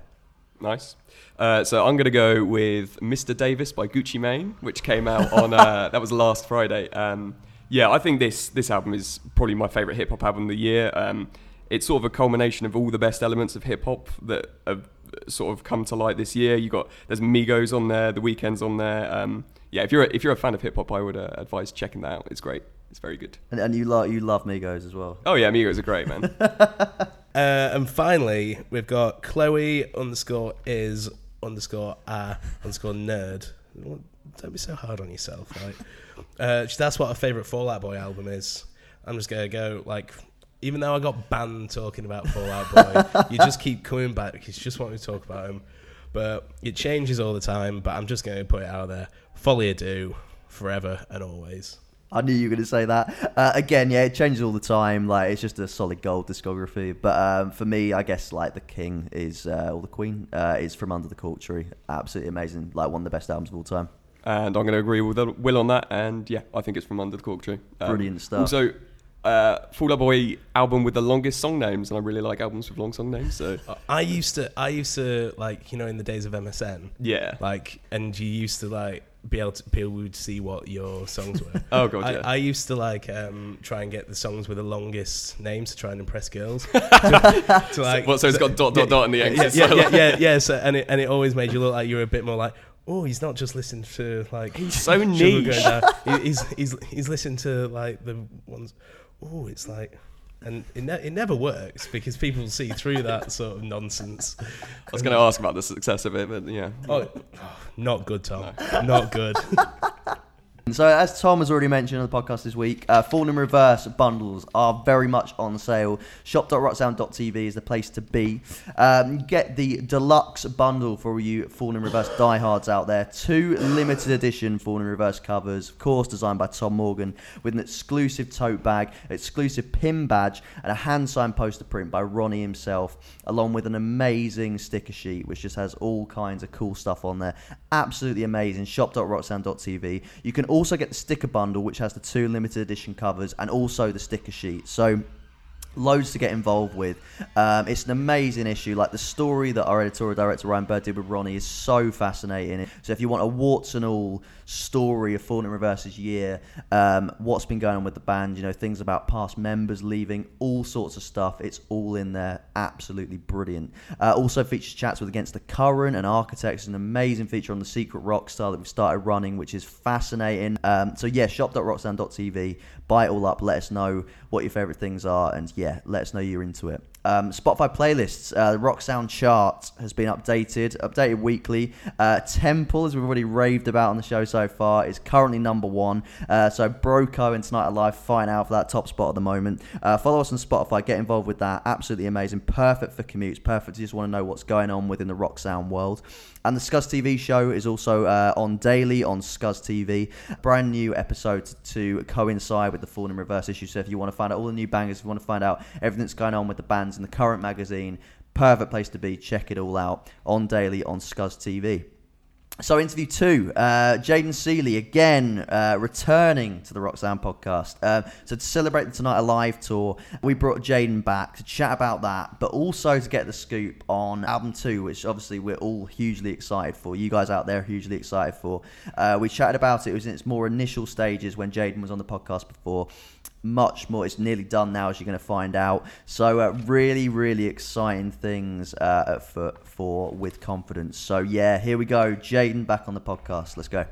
E: Nice. Uh, so I'm going to go with Mr. Davis by Gucci Mane, which came out on uh, that was last Friday. Um, yeah, I think this this album is probably my favorite hip hop album of the year. Um, it's sort of a culmination of all the best elements of hip hop that have sort of come to light this year. You got there's Migos on there, The Weeknd's on there. Um, yeah, if you're a, if you're a fan of hip hop, I would uh, advise checking that out. It's great. It's very good.
C: and, and you love you love migos as well
E: Oh yeah, Migos are great, man.
D: Uh, and finally, we've got Chloe underscore is underscore a underscore nerd. Don't be so hard on yourself. right? uh, that's what her favorite Fall Out Boy album is. I'm just gonna go like, even though I got banned talking about Fall Out Boy, you just keep coming back because you just want me to talk about him. But it changes all the time. But I'm just gonna put it out there: Folie à Deux forever and always.
C: I knew you were going to say that. Uh, again, yeah, it changes all the time. Like it's just a solid gold discography. But um, for me, I guess like the king is uh, or the queen uh, is from Under the Cork Tree. Absolutely amazing. Like one of the best albums of all time.
E: and I'm going to agree with Will on that. And yeah, I think it's from Under the Cork Tree. Um,
C: Brilliant stuff.
E: Also, uh, Fall Out Boy album with the longest song names, and I really like albums with long song names. So
D: I used to, I used to like, you know, in the days of MSN,
E: yeah,
D: like, and you used to like be able to people would see what your songs were.
E: Oh, God,
D: I,
E: yeah.
D: I used to like um, try and get the songs with the longest names to try and impress girls. to, to, like,
E: well, so it's got dot dot dot in the end.
D: yeah,
E: so,
D: yeah, yeah,
E: like,
D: yeah, yeah. So, and it and it always made you look like you were a bit more like, oh, he's not just listening to like
E: He's so niche.
D: He- he's he's he's listening to like the ones. Oh, it's like. And it, ne- it never works because people see through that sort of nonsense.
E: I was going to ask about the success of it, but yeah.
D: Oh, oh not good, Tom. Not good.
C: So, as Tom has already mentioned on the podcast this week, uh, Falling in Reverse bundles are very much on sale. Shop.rocksound.tv is the place to be. Um, get the deluxe bundle for you Falling in Reverse diehards out there. Two limited edition Falling in Reverse covers, of course, designed by Tom Morgan, with an exclusive tote bag, exclusive pin badge, and a hand signed poster print by Ronnie himself, along with an amazing sticker sheet, which just has all kinds of cool stuff on there. Absolutely amazing. Shop.rocksound.tv. You can also get the sticker bundle, which has the two limited edition covers and also the sticker sheet. So loads to get involved with. Um, it's an amazing issue. Like the story that our editorial director Ryan Bird did with Ronnie is so fascinating. So if you want a warts and all story of in Reverse's year, um, what's been going on with the band, you know, things about past members leaving, all sorts of stuff. It's all in there. Absolutely brilliant. Uh, also features chats with Against the Current and Architects. An amazing feature on the Secret Rock Star that we've started running, which is fascinating. Um, so yeah, shop.rocksound.tv. Buy it all up. Let us know what your favourite things are, and yeah, let us know you're into it. Um, Spotify playlists, uh, the Rock Sound chart has been updated, updated weekly. Uh, Temple, as we've already raved about on the show so far, is currently number one. Uh, so Broco and Tonight Alive fighting out for that top spot at the moment. Uh, follow us on Spotify, get involved with that. Absolutely amazing, perfect for commutes, perfect. You just want to know what's going on within the Rock Sound world. And the Scuzz TV show is also uh, on daily on Scuzz TV. Brand new episode to coincide with the Falling in Reverse issue. So if you want to find out all the new bangers, if you want to find out everything that's going on with the bands in the current magazine, perfect place to be. Check it all out on daily on Scuzz TV. So, interview two, uh, Jayden Seeley again uh, returning to the Sound podcast. Uh, so, to celebrate the Tonight Alive tour, we brought Jayden back to chat about that, but also to get the scoop on album two, which obviously we're all hugely excited for. You guys out there hugely excited for. Uh, we chatted about it, it was in its more initial stages when Jayden was on the podcast before much more. It's nearly done now, as you're going to find out. So, uh, really, really exciting things uh, at foot for with confidence. So, yeah, here we go. Jayden back on the podcast. Let's go.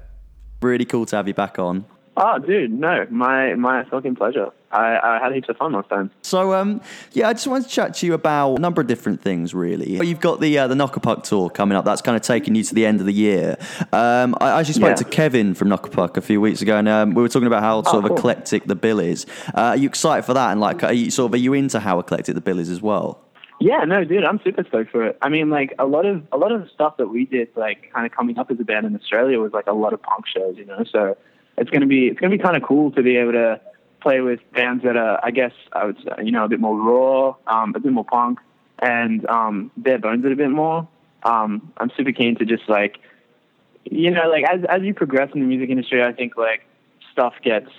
C: Really cool to have you back on.
B: Oh, dude, no, my my fucking pleasure. I, I had heaps of fun last time.
C: So, um, yeah, I just wanted to chat to you about a number of different things, really. You've got the uh, the Knuckle Puck tour coming up. That's kind of taking you to the end of the year. Um, I actually spoke
B: Yeah.
C: to Kevin from Knuckle Puck few weeks ago, and um, we were talking about how sort of
B: cool.
C: eclectic the bill is. Uh, are you excited for that? And like, are you sort of are you into how eclectic the bill is as well?
B: Yeah, no, dude, I'm super stoked for it. I mean, like a lot of a lot of the stuff that we did, like kind of coming up as a band in Australia, was like a lot of punk shows, you know. So it's gonna be it's gonna be kind of cool to be able to play with bands that are, I guess, I would say, you know, a bit more raw, um, a bit more punk, and um, bare bones it a bit more. Um, I'm super keen to just like, you know, like as as you progress in the music industry, I think like stuff gets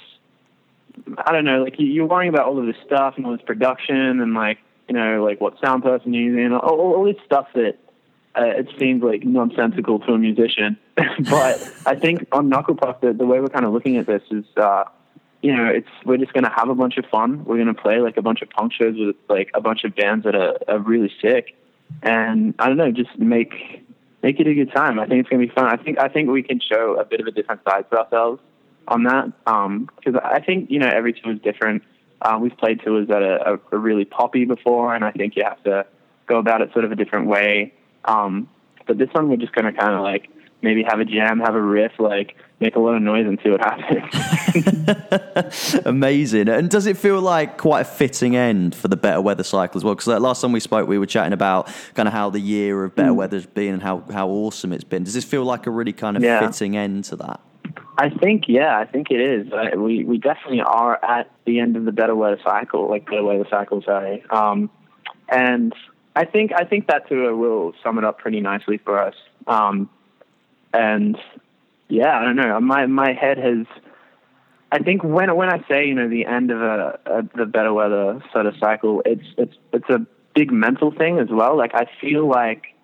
B: I don't know, like you- you're worrying about all of this stuff and all this production and like, you know, like what sound person you're using, all, all, all this stuff that uh, it seems like nonsensical to a musician. but I think on Knuckle Puck, the, the way we're kind of looking at this is, uh, you know, it's we're just going to have a bunch of fun. We're going to play like a bunch of punk shows with like a bunch of bands that are, are really sick, and I don't know, just make make it a good time. I think it's going to be fun. I think I think we can show a bit of a different side to ourselves on that because I think you know every tour is different. Uh, we've played tours that are, are really poppy before, and I think you have to go about it sort of a different way. Um, but this one, we're just going to kind of like maybe have a jam, have a riff, like make a lot of noise and see what happens.
C: Amazing. And does it feel like quite a fitting end for the better weather cycle as well? Because last time we spoke, we were chatting about kind of how the year of better weather's been and how, how awesome it's been. Does this feel like a really kind of
B: Yeah.
C: fitting end to that?
B: I think, yeah, I think it is. Uh, we we definitely are at the end of the better weather cycle, like better weather cycle, sorry. Um, and I think I think that will sum it up pretty nicely for us. Um, and yeah, I don't know. My my head has. I think when when I say you know the end of a, a the better weather sort of cycle, it's it's it's a big mental thing as well. Like I feel like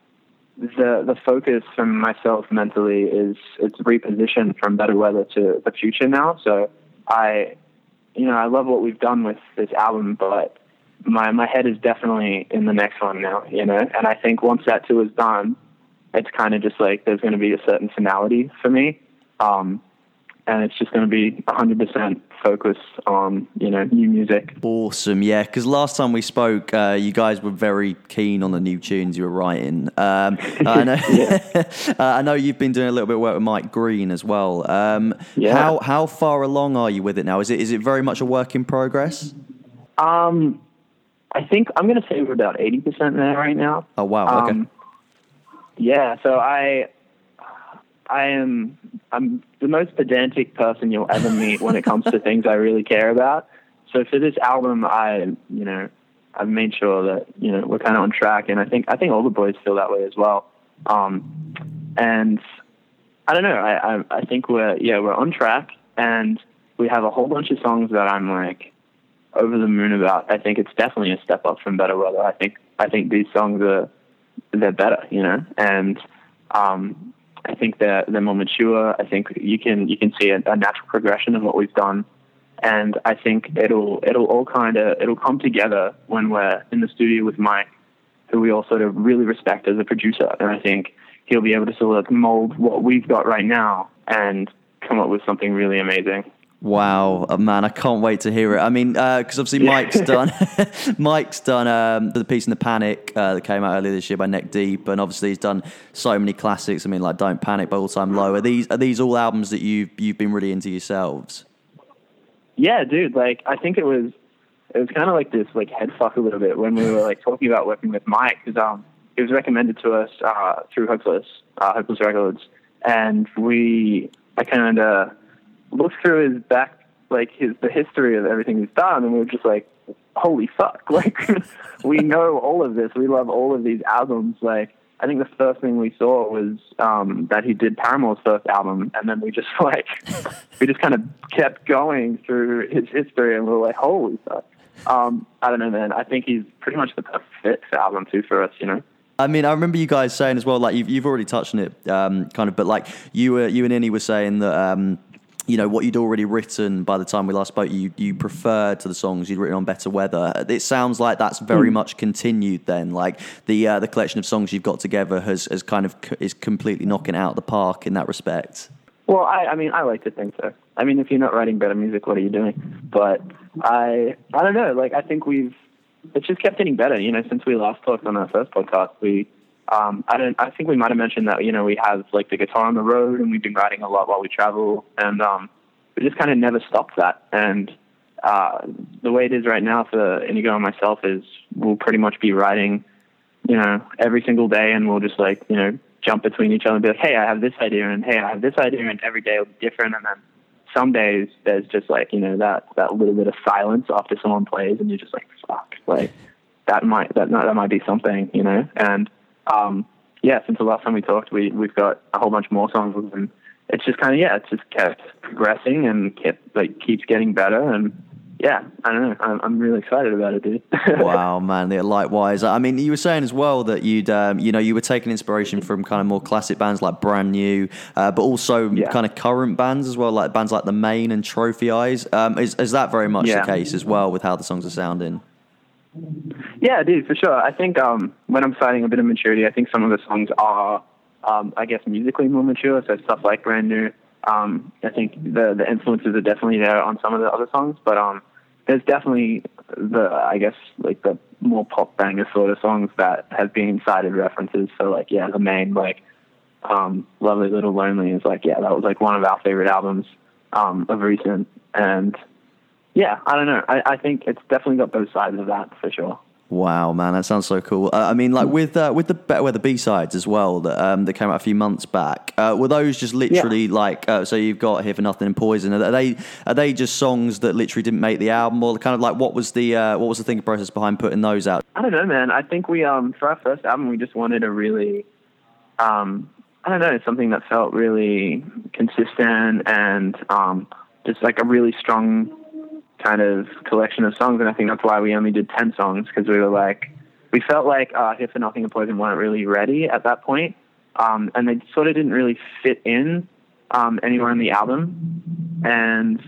B: the the focus from myself mentally is it's repositioned from better weather to the future now. So I, you know, I love what we've done with this album, but my my head is definitely in the next one now. You know, and I think once that tour is done, it's kind of just like there's going to be a certain finality for me. Um, and it's just going to be 100% focus on you know new music.
C: Awesome, yeah. Because last time we spoke, uh, you guys were very keen on the new tunes you were writing. Um, I know, uh, I know you've been doing a little bit of work with Mike Green as well. Um,
B: Yeah.
C: How how far along are you with it now? Is it is it very much a work in progress?
B: Um, I think I'm going to say we're about 80% there right now.
C: Oh wow, okay.
B: Um, yeah, so I, I am, I'm the most pedantic person you'll ever meet when it comes to things I really care about. So for this album, I, you know, I've made sure that you know we're kind of on track, and I think I think all the boys feel that way as well. Um, and I don't know, I, I I think we're yeah we're on track, and we have a whole bunch of songs that I'm like over the moon about. I think it's definitely a step up from Better Weather. I think I think these songs are they're better, you know, and um, I think they're they're more mature. I think you can you can see a, a natural progression of what we've done, and I think it'll it'll all kind of it'll come together when we're in the studio with Mike, who we all sort of really respect as a producer, and I think he'll be able to sort of mold what we've got right now and come up with something really amazing.
C: Wow, uh, man, I can't wait to hear it. I mean, because obviously Mike's done, Mike's done um, the Peace and the Panic uh, that came out earlier this year by Neck Deep, and obviously he's done so many classics. I mean, like Don't Panic by All Time Low. Are these are these all albums that you've you've been really into yourselves?
B: Yeah, dude. Like, I think it was it was kind of like this like head fuck a little bit when we were like talking about working with Mike because um it was recommended to us uh, through Hopeless uh, Hopeless Records, and we I kind of looked through his back like his the history of everything he's done, and we were just like, holy fuck! Like, we know all of this. We love all of these albums. Like. I think the first thing we saw was um, that he did Paramore's first album, and then we just like we just kind of kept going through his history, and we were like, "Holy fuck!" Um, I don't know, man. I think he's pretty much the perfect fit for album two for us, you know.
C: I mean, I remember you guys saying as well, like you've, you've already touched on it, um, kind of, but like you were, you and Innie were saying that, um, you know, what you'd already written by the time we last spoke, you you preferred to the songs you'd written on Better Weather. It sounds like that's very much continued. Then, like the uh, the collection of songs you've got together has has kind of c- is completely knocking out of the park in that respect.
B: Well, I, I mean, I like to think so. I mean, if you're not writing better music, what are you doing? But I, I don't know. Like, I think we've it's just kept getting better. You know, since we last talked on our first podcast, we, um, I don't, I think we might have mentioned that you know we have like the guitar on the road, and we've been writing a lot while we travel, and um, we just kind of never stopped that. And uh, the way it is right now for Inigo and myself is we'll pretty much be writing, you know, every single day, and we'll just like you know jump between each other and be like, hey, I have this idea, and hey, I have this idea, and every day will be different, and then some days there's just like you know that that little bit of silence after someone plays, and you're just like, fuck, like that might that that might be something, you know, and um, yeah, since the last time we talked, we we've got a whole bunch more songs, and it's just kind of yeah, it's just kept progressing and kept like keeps getting better, and yeah, I don't know, I'm, I'm really excited about it, dude.
C: wow, man. Yeah, likewise. I mean, you were saying as well that you'd, um, you know, you were taking inspiration from kind of more classic bands like Brand New, uh, but also
B: Yeah.
C: kind of current bands as well, like bands like The Maine and Trophy Eyes. Um, is, is that very much
B: Yeah.
C: the case as well with how the songs are sounding?
B: Yeah, dude, for sure. I think um, when I'm citing a bit of maturity, I think some of the songs are, um, I guess, musically more mature. So stuff like Brand New. Um, I think the the influences are definitely there on some of the other songs, but um, there's definitely the, I guess, like the more pop banger sort of songs that have been cited references. So like, yeah, the Maine like, um, Lovely Little Lonely is like, yeah, that was like one of our favorite albums um, of recent, and yeah, I don't know. I, I think it's definitely got both sides of that for sure.
C: Wow, man, that sounds so cool. Uh, I mean, like with uh, with the Better Weather B sides as well that um, that came out a few months back. Uh, were those just literally like? Uh, so you've got Here for Nothing and Poison. Are they are they just songs that literally didn't make the album, or kind of like what was the uh, what was the thinking process behind putting those out?
B: I don't know, man. I think we um for our first album we just wanted a really um I don't know, something that felt really consistent and um just like a really strong kind of collection of songs and I think that's why we only did 10 songs because we were like we felt like uh Here for Nothing and Poison weren't really ready at that point. Um and they sort of didn't really fit in um anywhere in the album and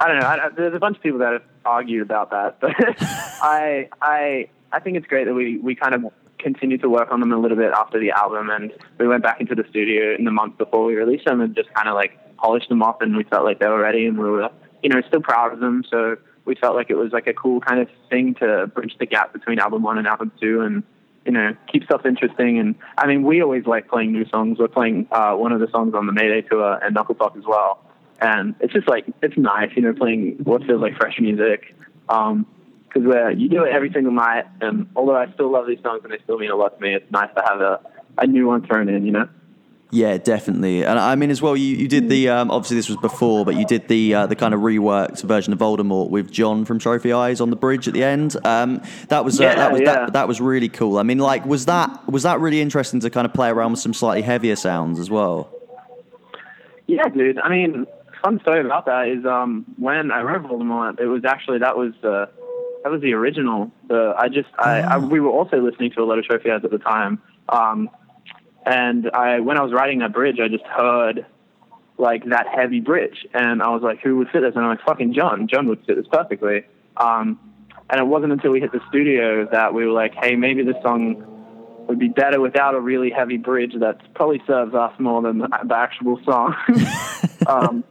B: I don't know. I, I- there's a bunch of people that have argued about that, but I I I think it's great that we we kind of continued to work on them a little bit after the album, and we went back into the studio in the month before we released them, and just kind of like polished them off, and we felt like they were ready and we were, you know, still proud of them. So we felt like it was like a cool kind of thing to bridge the gap between album one and album two and, you know, keep stuff interesting. And I mean, we always like playing new songs. We're playing uh, one of the songs on the Mayday tour and Knuckle as well. And it's just like, it's nice, you know, playing what feels like fresh music. Um, because uh, you do it every single night, and although I still love these songs and they still mean a lot to me, it's nice to have a, a new one thrown in, you know.
C: Yeah, definitely. And I mean, as well, you, you did the um, obviously this was before, but you did the uh, the kind of reworked version of Voldemort with John from Trophy Eyes on the bridge at the end. Um, that was uh,
B: Yeah,
C: that was
B: yeah.
C: that, that was really cool. I mean, like, was that was that really interesting to kind of play around with some slightly heavier sounds as well?
B: Yeah, dude. I mean, fun story about that is um, when I wrote Voldemort, it was actually that was the that was the original. The I just I, I we were also listening to a lot of Trophy Eyes at the time, um, and I when I was writing that bridge, I just heard like that heavy bridge, and I was like, who would fit this? And I'm like, fucking John. John would fit this perfectly. Um, and it wasn't until we hit the studio that we were like, hey, maybe this song would be better without a really heavy bridge that probably serves us more than the, the actual song. um,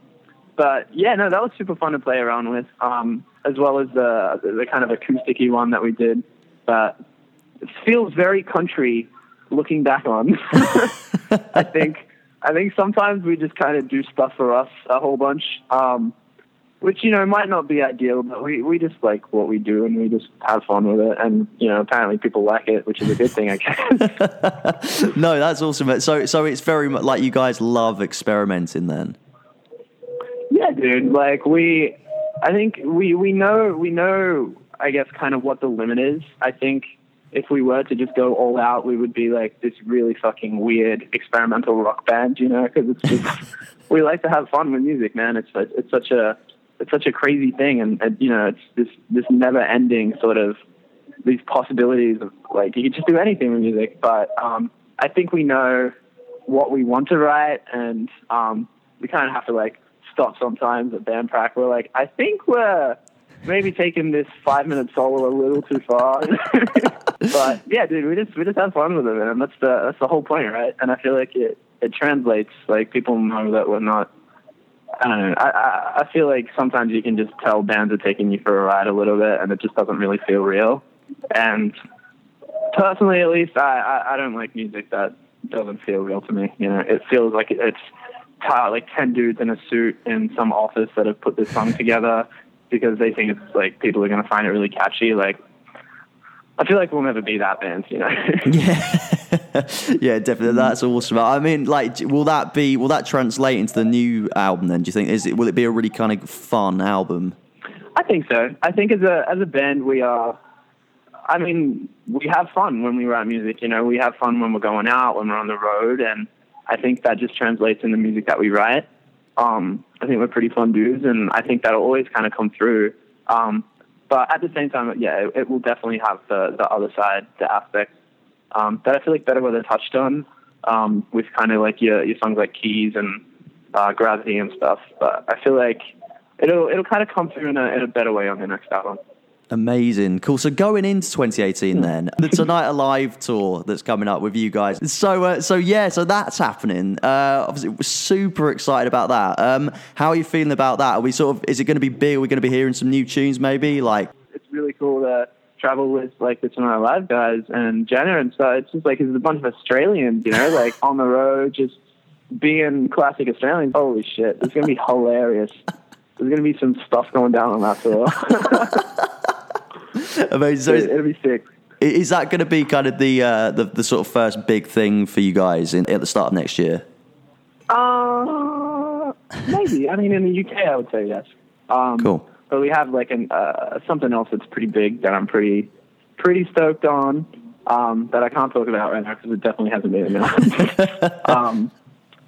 B: but yeah, no, that was super fun to play around with, um, as well as the, the kind of acousticy one that we did. But it feels very country looking back on. I think I think sometimes we just kind of do stuff for us a whole bunch, um, which you know might not be ideal, but we we just like what we do and we just have fun with it, and you know apparently people like it, which is a good thing, I guess.
C: no, that's awesome. So so it's very much like you guys love experimenting then.
B: Yeah, dude. Like we, I think we we know we know. I guess kind of what the limit is. I think if we were to just go all out, we would be like this really fucking weird experimental rock band, you know? Because it's just we like to have fun with music, man. It's it's such a it's such a crazy thing, and, and you know, it's this this never ending sort of these possibilities of like you could just do anything with music. But um, I think we know what we want to write, and um, we kind of have to like stop sometimes at band prac. We're like, I think we're maybe taking this five minute solo a little too far. but yeah, dude, we just we just have fun with it, and That's the that's the whole point, right? And I feel like it it translates. Like people know that we're not. I don't know. I, I I feel like sometimes you can just tell bands are taking you for a ride a little bit, and it just doesn't really feel real. And personally, at least, I I, I don't like music that doesn't feel real to me. You know, it feels like it's uh, like ten dudes in a suit in some office that have put this song together because they think it's like people are going to find it really catchy. Like, I feel like we'll never be that band, you know.
C: Yeah, yeah, definitely. That's awesome. I mean, like, will that be? Will that translate into the new album? Then, do you think? Is it? Will it be a really kind of fun album?
B: I think so. I think as a as a band, we are. I mean, we have fun when we write music. You know, we have fun when we're going out, when we're on the road, and I think that just translates in the music that we write. Um, I think we're pretty fun dudes, and I think that'll always kind of come through. Um, but at the same time, yeah, it, it will definitely have the the other side, the aspects um, that I feel like better Weather touched on um, with kind of like your your songs like Keys and uh, Gravity and stuff. But I feel like it'll it'll kind of come through in a in a better way on the next album.
C: Amazing, cool. So going into 2018, then the Tonight Alive tour that's coming up with you guys. So, uh, so yeah, so that's happening. Uh, obviously, we're super excited about that. Um, how are you feeling about that? Are we sort of? Is it going to be big? Are we going to be hearing some new tunes? Maybe like
B: It's really cool to travel with like the Tonight Alive guys and Jenna and stuff. It's just like it's a bunch of Australians, you know, like on the road, just being classic Australians. Holy shit, it's gonna be hilarious. There's gonna be some stuff going down on that tour.
C: amazing. So
B: It'll be sick.
C: is that going to be kind of the, uh, the the sort of first big thing for you guys in, at the start of next year?
B: Uh, maybe. I mean, in the UK, I would say yes. Um,
C: Cool.
B: But we have like an uh, something else that's pretty big that I'm pretty pretty stoked on. Um, that I can't talk about right now because it definitely hasn't been announced. um,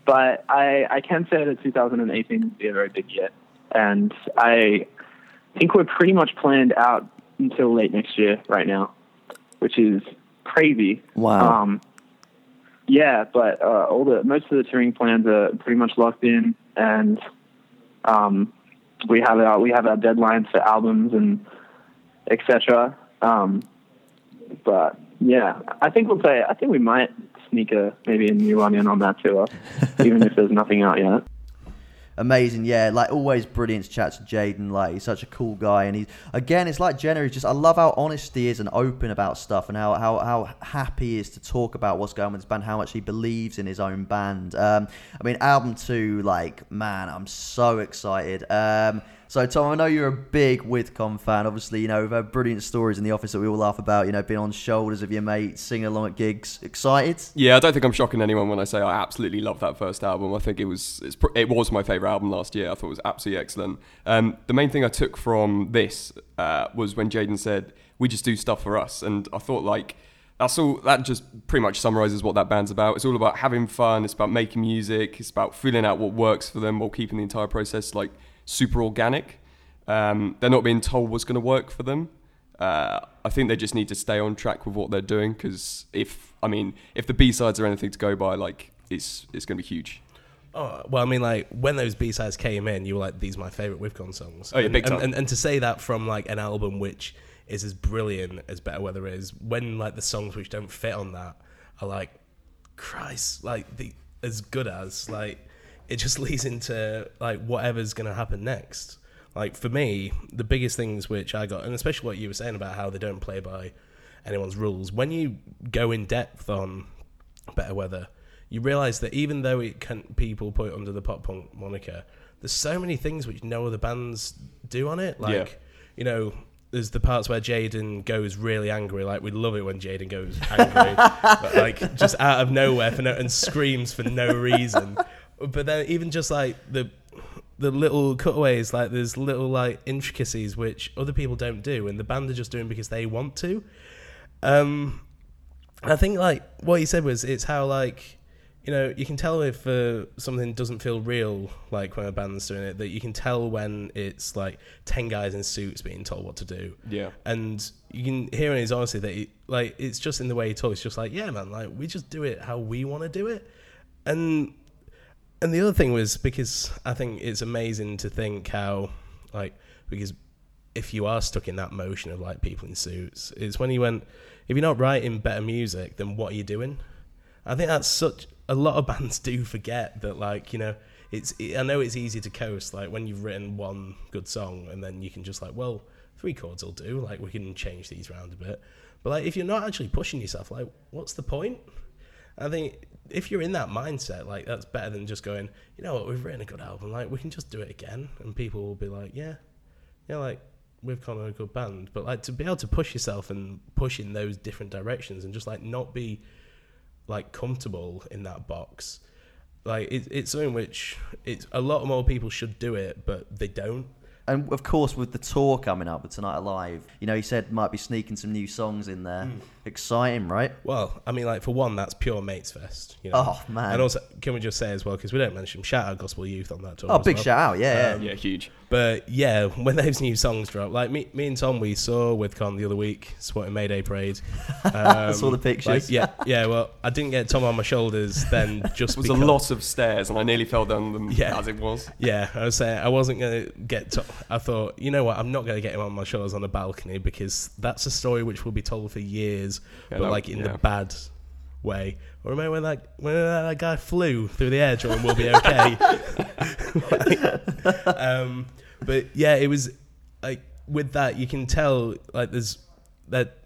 B: but I I can say that 2018 will be a very big year, and I think we're pretty much planned out until late next year right now, which is crazy.
C: Wow.
B: Um, yeah, but uh, all the most of the touring plans are pretty much locked in, and um, we have our we have our deadlines for albums and etc. Um, but yeah, I think we'll play. I think we might sneak a maybe a new one in on that tour, even if there's nothing out yet.
C: Amazing. Yeah, like always brilliant to chat to Jayden. Like he's such a cool guy, and he again, it's like Jenna. He's just I love how honest he is and open about stuff, and how how how happy he is to talk about what's going on with his band, how much he believes in his own band. Um, I mean, album two, like man, I'm so excited. Um, so, Tom, I know you're a big WithCon fan. Obviously, you know, we've had brilliant stories in the office that we all laugh about, you know, being on shoulders of your mates, singing along at gigs. Excited?
E: Yeah, I don't think I'm shocking anyone when I say I absolutely love that first album. I think it was it was my favourite album last year. I thought it was absolutely excellent. Um, the main thing I took from this uh, was when Jayden said, we just do stuff for us. And I thought, like, that's all that just pretty much summarizes what that band's about it's all about having fun it's about making music it's about feeling out what works for them while keeping the entire process like super organic um, they're not being told what's going to work for them uh, I think they just need to stay on track with what they're doing because if I mean if the B sides are anything to go by like it's it's going to be huge
D: Oh, well, I mean, like when those B sides came in, you were like, "These are my favorite WithCon songs."
E: Oh, yeah,
D: and,
E: big
D: and,
E: time.
D: and, and to say that from like an album which is as brilliant as Better Weather is, when like the songs which don't fit on that are like, Christ, like the as good as like it just leads into like whatever's gonna happen next. Like for me, the biggest things which I got, and especially what you were saying about how they don't play by anyone's rules. When you go in depth on Better Weather, you realize that even though it can people put it under the pop punk moniker, there's so many things which no other bands do on it. Like,
E: Yeah.
D: you know, there's the parts where Jayden goes really angry. Like we love it when Jayden goes angry, but like just out of nowhere for no, and screams for no reason. But then even just like the the little cutaways, like there's little like intricacies which other people don't do, and the band are just doing because they want to. Um, I think like what you said was it's how like you know you can tell if uh, something doesn't feel real like when a band's doing it that you can tell when it's like 10 guys in suits being told what to do
E: Yeah.
D: and you can hear in his honesty that he, like it's just in the way he talks just like yeah man like we just do it how we want to do it and and the other thing was because I think it's amazing to think how like because if you are stuck in that motion of like people in suits, it's when he went if you're not writing better music, then what are you doing? I think that's such a lot of bands do forget that like you know it's I know it's easy to coast like when you've written one good song and then you can just like well three chords will do like we can change these around a bit but like if you're not actually pushing yourself like what's the point I think if you're in that mindset, like that's better than just going, you know what, we've written a good album, like we can just do it again, and people will be like, yeah, yeah, like we've kind of a good band, but like to be able to push yourself and push in those different directions, and just like not be like comfortable in that box, like it, it's something which it's a lot more people should do it, but they don't.
C: And of course, with the tour coming up with Tonight Alive, you know, he said might be sneaking some new songs in there.
D: Hmm.
C: Exciting, right?
D: Well, I mean, like for one, that's pure mates fest. You know?
C: Oh, man.
D: And also, can we just say as well because we don't mention shout out Gospel Youth on that tour.
C: Oh, big
D: well.
C: shout out, yeah.
D: Um,
C: yeah.
E: Yeah, huge.
D: But yeah, when those new songs drop, like me, me and Tom, we saw with Con the other week supporting Mayday Parade. Um,
C: saw the pictures.
D: like, yeah, yeah. Well, I didn't get Tom on my shoulders then, just
E: It was
D: because,
E: a lot of stairs, and I nearly fell down them
D: Yeah.
E: as it was.
D: Yeah, I was saying I wasn't gonna get. To, I thought, you know what, I'm not gonna get him on my shoulders on a balcony because that's a story which will be told for years,
E: Yeah,
D: but like in
E: yeah.
D: the bad way. Or remember when that when that guy flew through the air drum? We'll be okay. Like, um, but yeah, it was like with that you can tell like there's that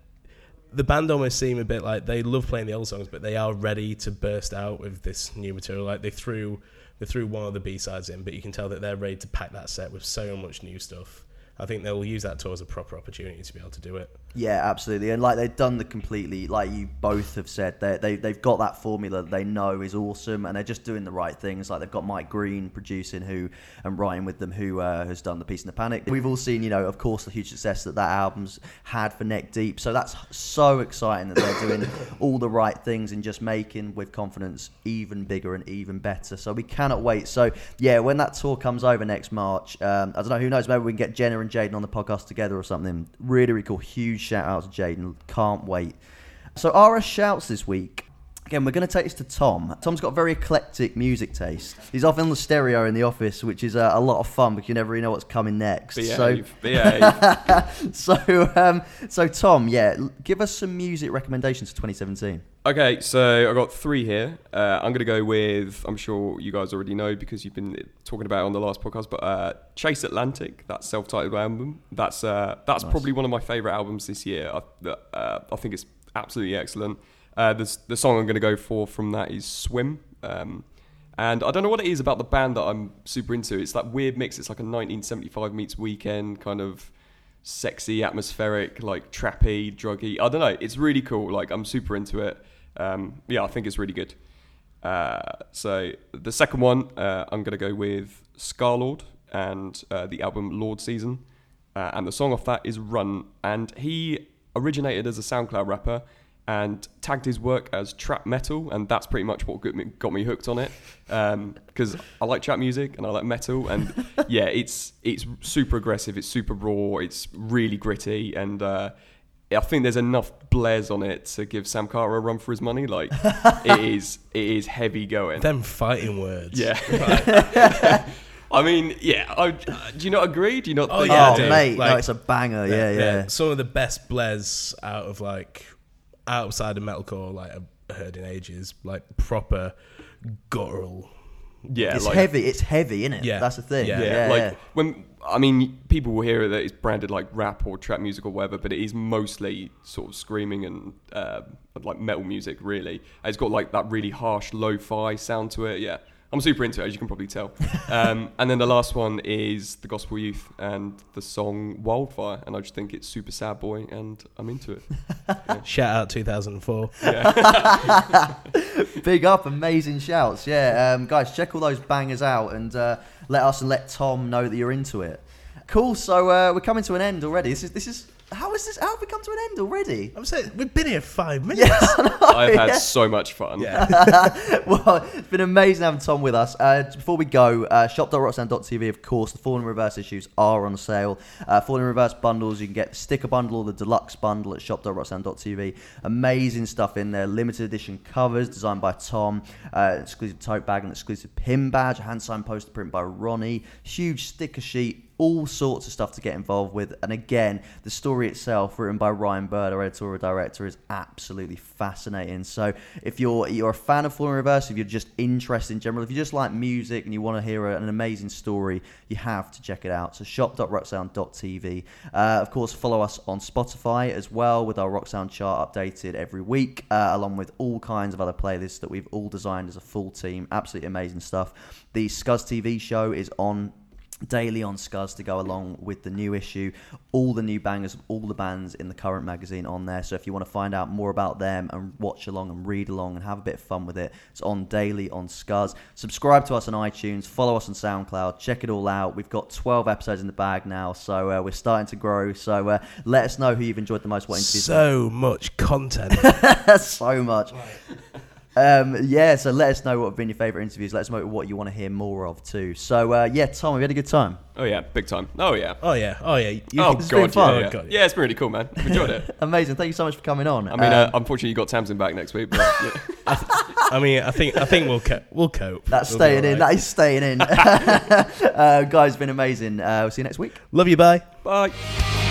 D: the band almost seem a bit like they love playing the old songs, but they are ready to burst out with this new material. Like they threw they threw one of the B sides in, but you can tell that they're ready to pack that set with so much new stuff. I think they'll use that tour as a proper opportunity to be able to do it.
C: Yeah, absolutely. And like they've done the completely, like you both have said, they they they've got that formula that they know is awesome, and they're just doing the right things. Like they've got Mike Green producing who and writing with them, who uh, has done the Peace and the Panic. We've all seen, you know, of course, the huge success that that album's had for Neck Deep. So that's so exciting that they're doing all the right things and just making with confidence even bigger and even better. So we cannot wait. So yeah, when that tour comes over next March, um, I don't know who knows. Maybe we can get Jenna and Jayden on the podcast together or something. Really, really cool. Huge shout out to Jayden. Can't wait. So RS shouts this week. Again, we're going to take this to Tom. Tom's got a very eclectic music taste. He's often on the stereo in the office, which is uh, a lot of fun because you never really know what's coming next.
E: Behave, behave.
C: So, so, um, so Tom, yeah, give us some music recommendations for 2017.
E: Okay, so I got three here. Uh, I'm going to go with, I'm sure you guys already know because you've been talking about it on the last podcast, but uh, Chase Atlantic, that self-titled album. That's uh, that's
C: Nice.
E: probably one of my favorite albums this year. I, uh, I think it's absolutely excellent. Uh, the song I'm going to go for from that is Swim. Um, and I don't know what it is about the band that I'm super into. It's that weird mix. It's like a 1975 meets Weeknd kind of sexy, atmospheric, like trappy, druggy. I don't know. It's really cool. Like I'm super into it. Um, yeah, I think it's really good. Uh, so the second one, uh, I'm gonna go with Scarlxrd and uh, the album Lord Season, uh, and the song off that is Run. And he originated as a SoundCloud rapper and tagged his work as trap metal, and that's pretty much what got me, got me hooked on it. Because I like trap music and I like metal, and yeah, it's it's super aggressive, it's super raw, it's really gritty, and uh, I think there's enough blares on it to give Sam Carter a run for his money. Like it is, it is heavy going.
D: Them fighting words.
E: Yeah. I mean, yeah. I, uh, do you not agree? Do you not?
D: Oh,
E: think
D: yeah,
C: oh,
D: do.
C: mate, no, it's a banger. Yeah, yeah.
D: Some of the best blares out of like outside of metalcore, like I've heard in ages, like proper guttural.
E: Yeah,
C: It's
E: like,
C: heavy. It's heavy, isn't it?
D: Yeah.
C: That's the thing.
D: Yeah.
C: Yeah,
E: Yeah, like
C: yeah.
E: when I mean, people will hear that it's branded like rap or trap music or whatever, but it is mostly sort of screaming and uh, like metal music. Really, And it's got like that really harsh lo-fi sound to it. Yeah, I'm super into it, as you can probably tell. um, and then the last one is the Gospel Youth and the song Wildfire, and I just think it's super sad boy, and I'm into it.
D: Shout out 2004.
C: Big up, amazing shouts. Yeah, um, guys, check all those bangers out and uh, let us and let Tom know that you're into it. Cool. So uh, we're coming to an end already. This is this is how is this? How have we come to an end already?
D: I'm saying we've been here five minutes.
E: I've had so much fun.
D: Yeah.
C: well, it's been amazing having Tom with us. Uh, before we go, uh, shop.rocksound.tv, of course, the Fallen Reverse issues are on sale. Uh, Fallen Reverse bundles, you can get the sticker bundle or the deluxe bundle at shop.rocksound.tv. Amazing stuff in there. Limited edition covers designed by Tom, uh, exclusive tote bag and exclusive pin badge, a hand signed poster print by Ronnie, huge sticker sheet. All sorts of stuff to get involved with, and again, the story itself, written by Ryan Bird, our editorial director, is absolutely fascinating. So, if you're you're a fan of Fallen Reverse, if you're just interested in general, if you just like music and you want to hear an amazing story, you have to check it out. So, shop.rocksound.tv. Uh, of course, follow us on Spotify as well with our Rock Sound chart updated every week, uh, along with all kinds of other playlists that we've all designed as a full team. Absolutely amazing stuff. The Scuzz TV show is on daily on Scuzz to go along with the new issue. All the new bangers of all the bands in the current magazine on there. So if you want to find out more about them and watch along and read along and have a bit of fun with it, it's on daily on Scuzz. Subscribe to us on iTunes, follow us on SoundCloud, check it all out. We've got 12 episodes in the bag now, so uh, we're starting to grow. So uh, let us know who you've enjoyed the most. What interviews
D: so much content.
C: so much. Um, yeah, so let us know what have been your favourite interviews. Let us know what you want to hear more of too. So uh, yeah, Tom, we had a good time.
E: Oh yeah, big time. Oh yeah.
D: oh yeah, oh yeah. You
E: oh
D: can-
C: It's been
E: god,
C: fun.
E: yeah, yeah.
D: Oh, God, yeah.
E: yeah, it's been really cool, man. I've enjoyed it.
C: Amazing. Thank you so much for coming on.
E: I mean, uh,
C: Um,
E: unfortunately, you got Tamsin back next week, but yeah.
D: I mean, I think I think we'll co- we'll cope.
C: that's
D: We'll be
C: staying in. That is staying in. uh, guys, it's been amazing. Uh, we'll see you next week.
D: Love you. Bye.
E: bye.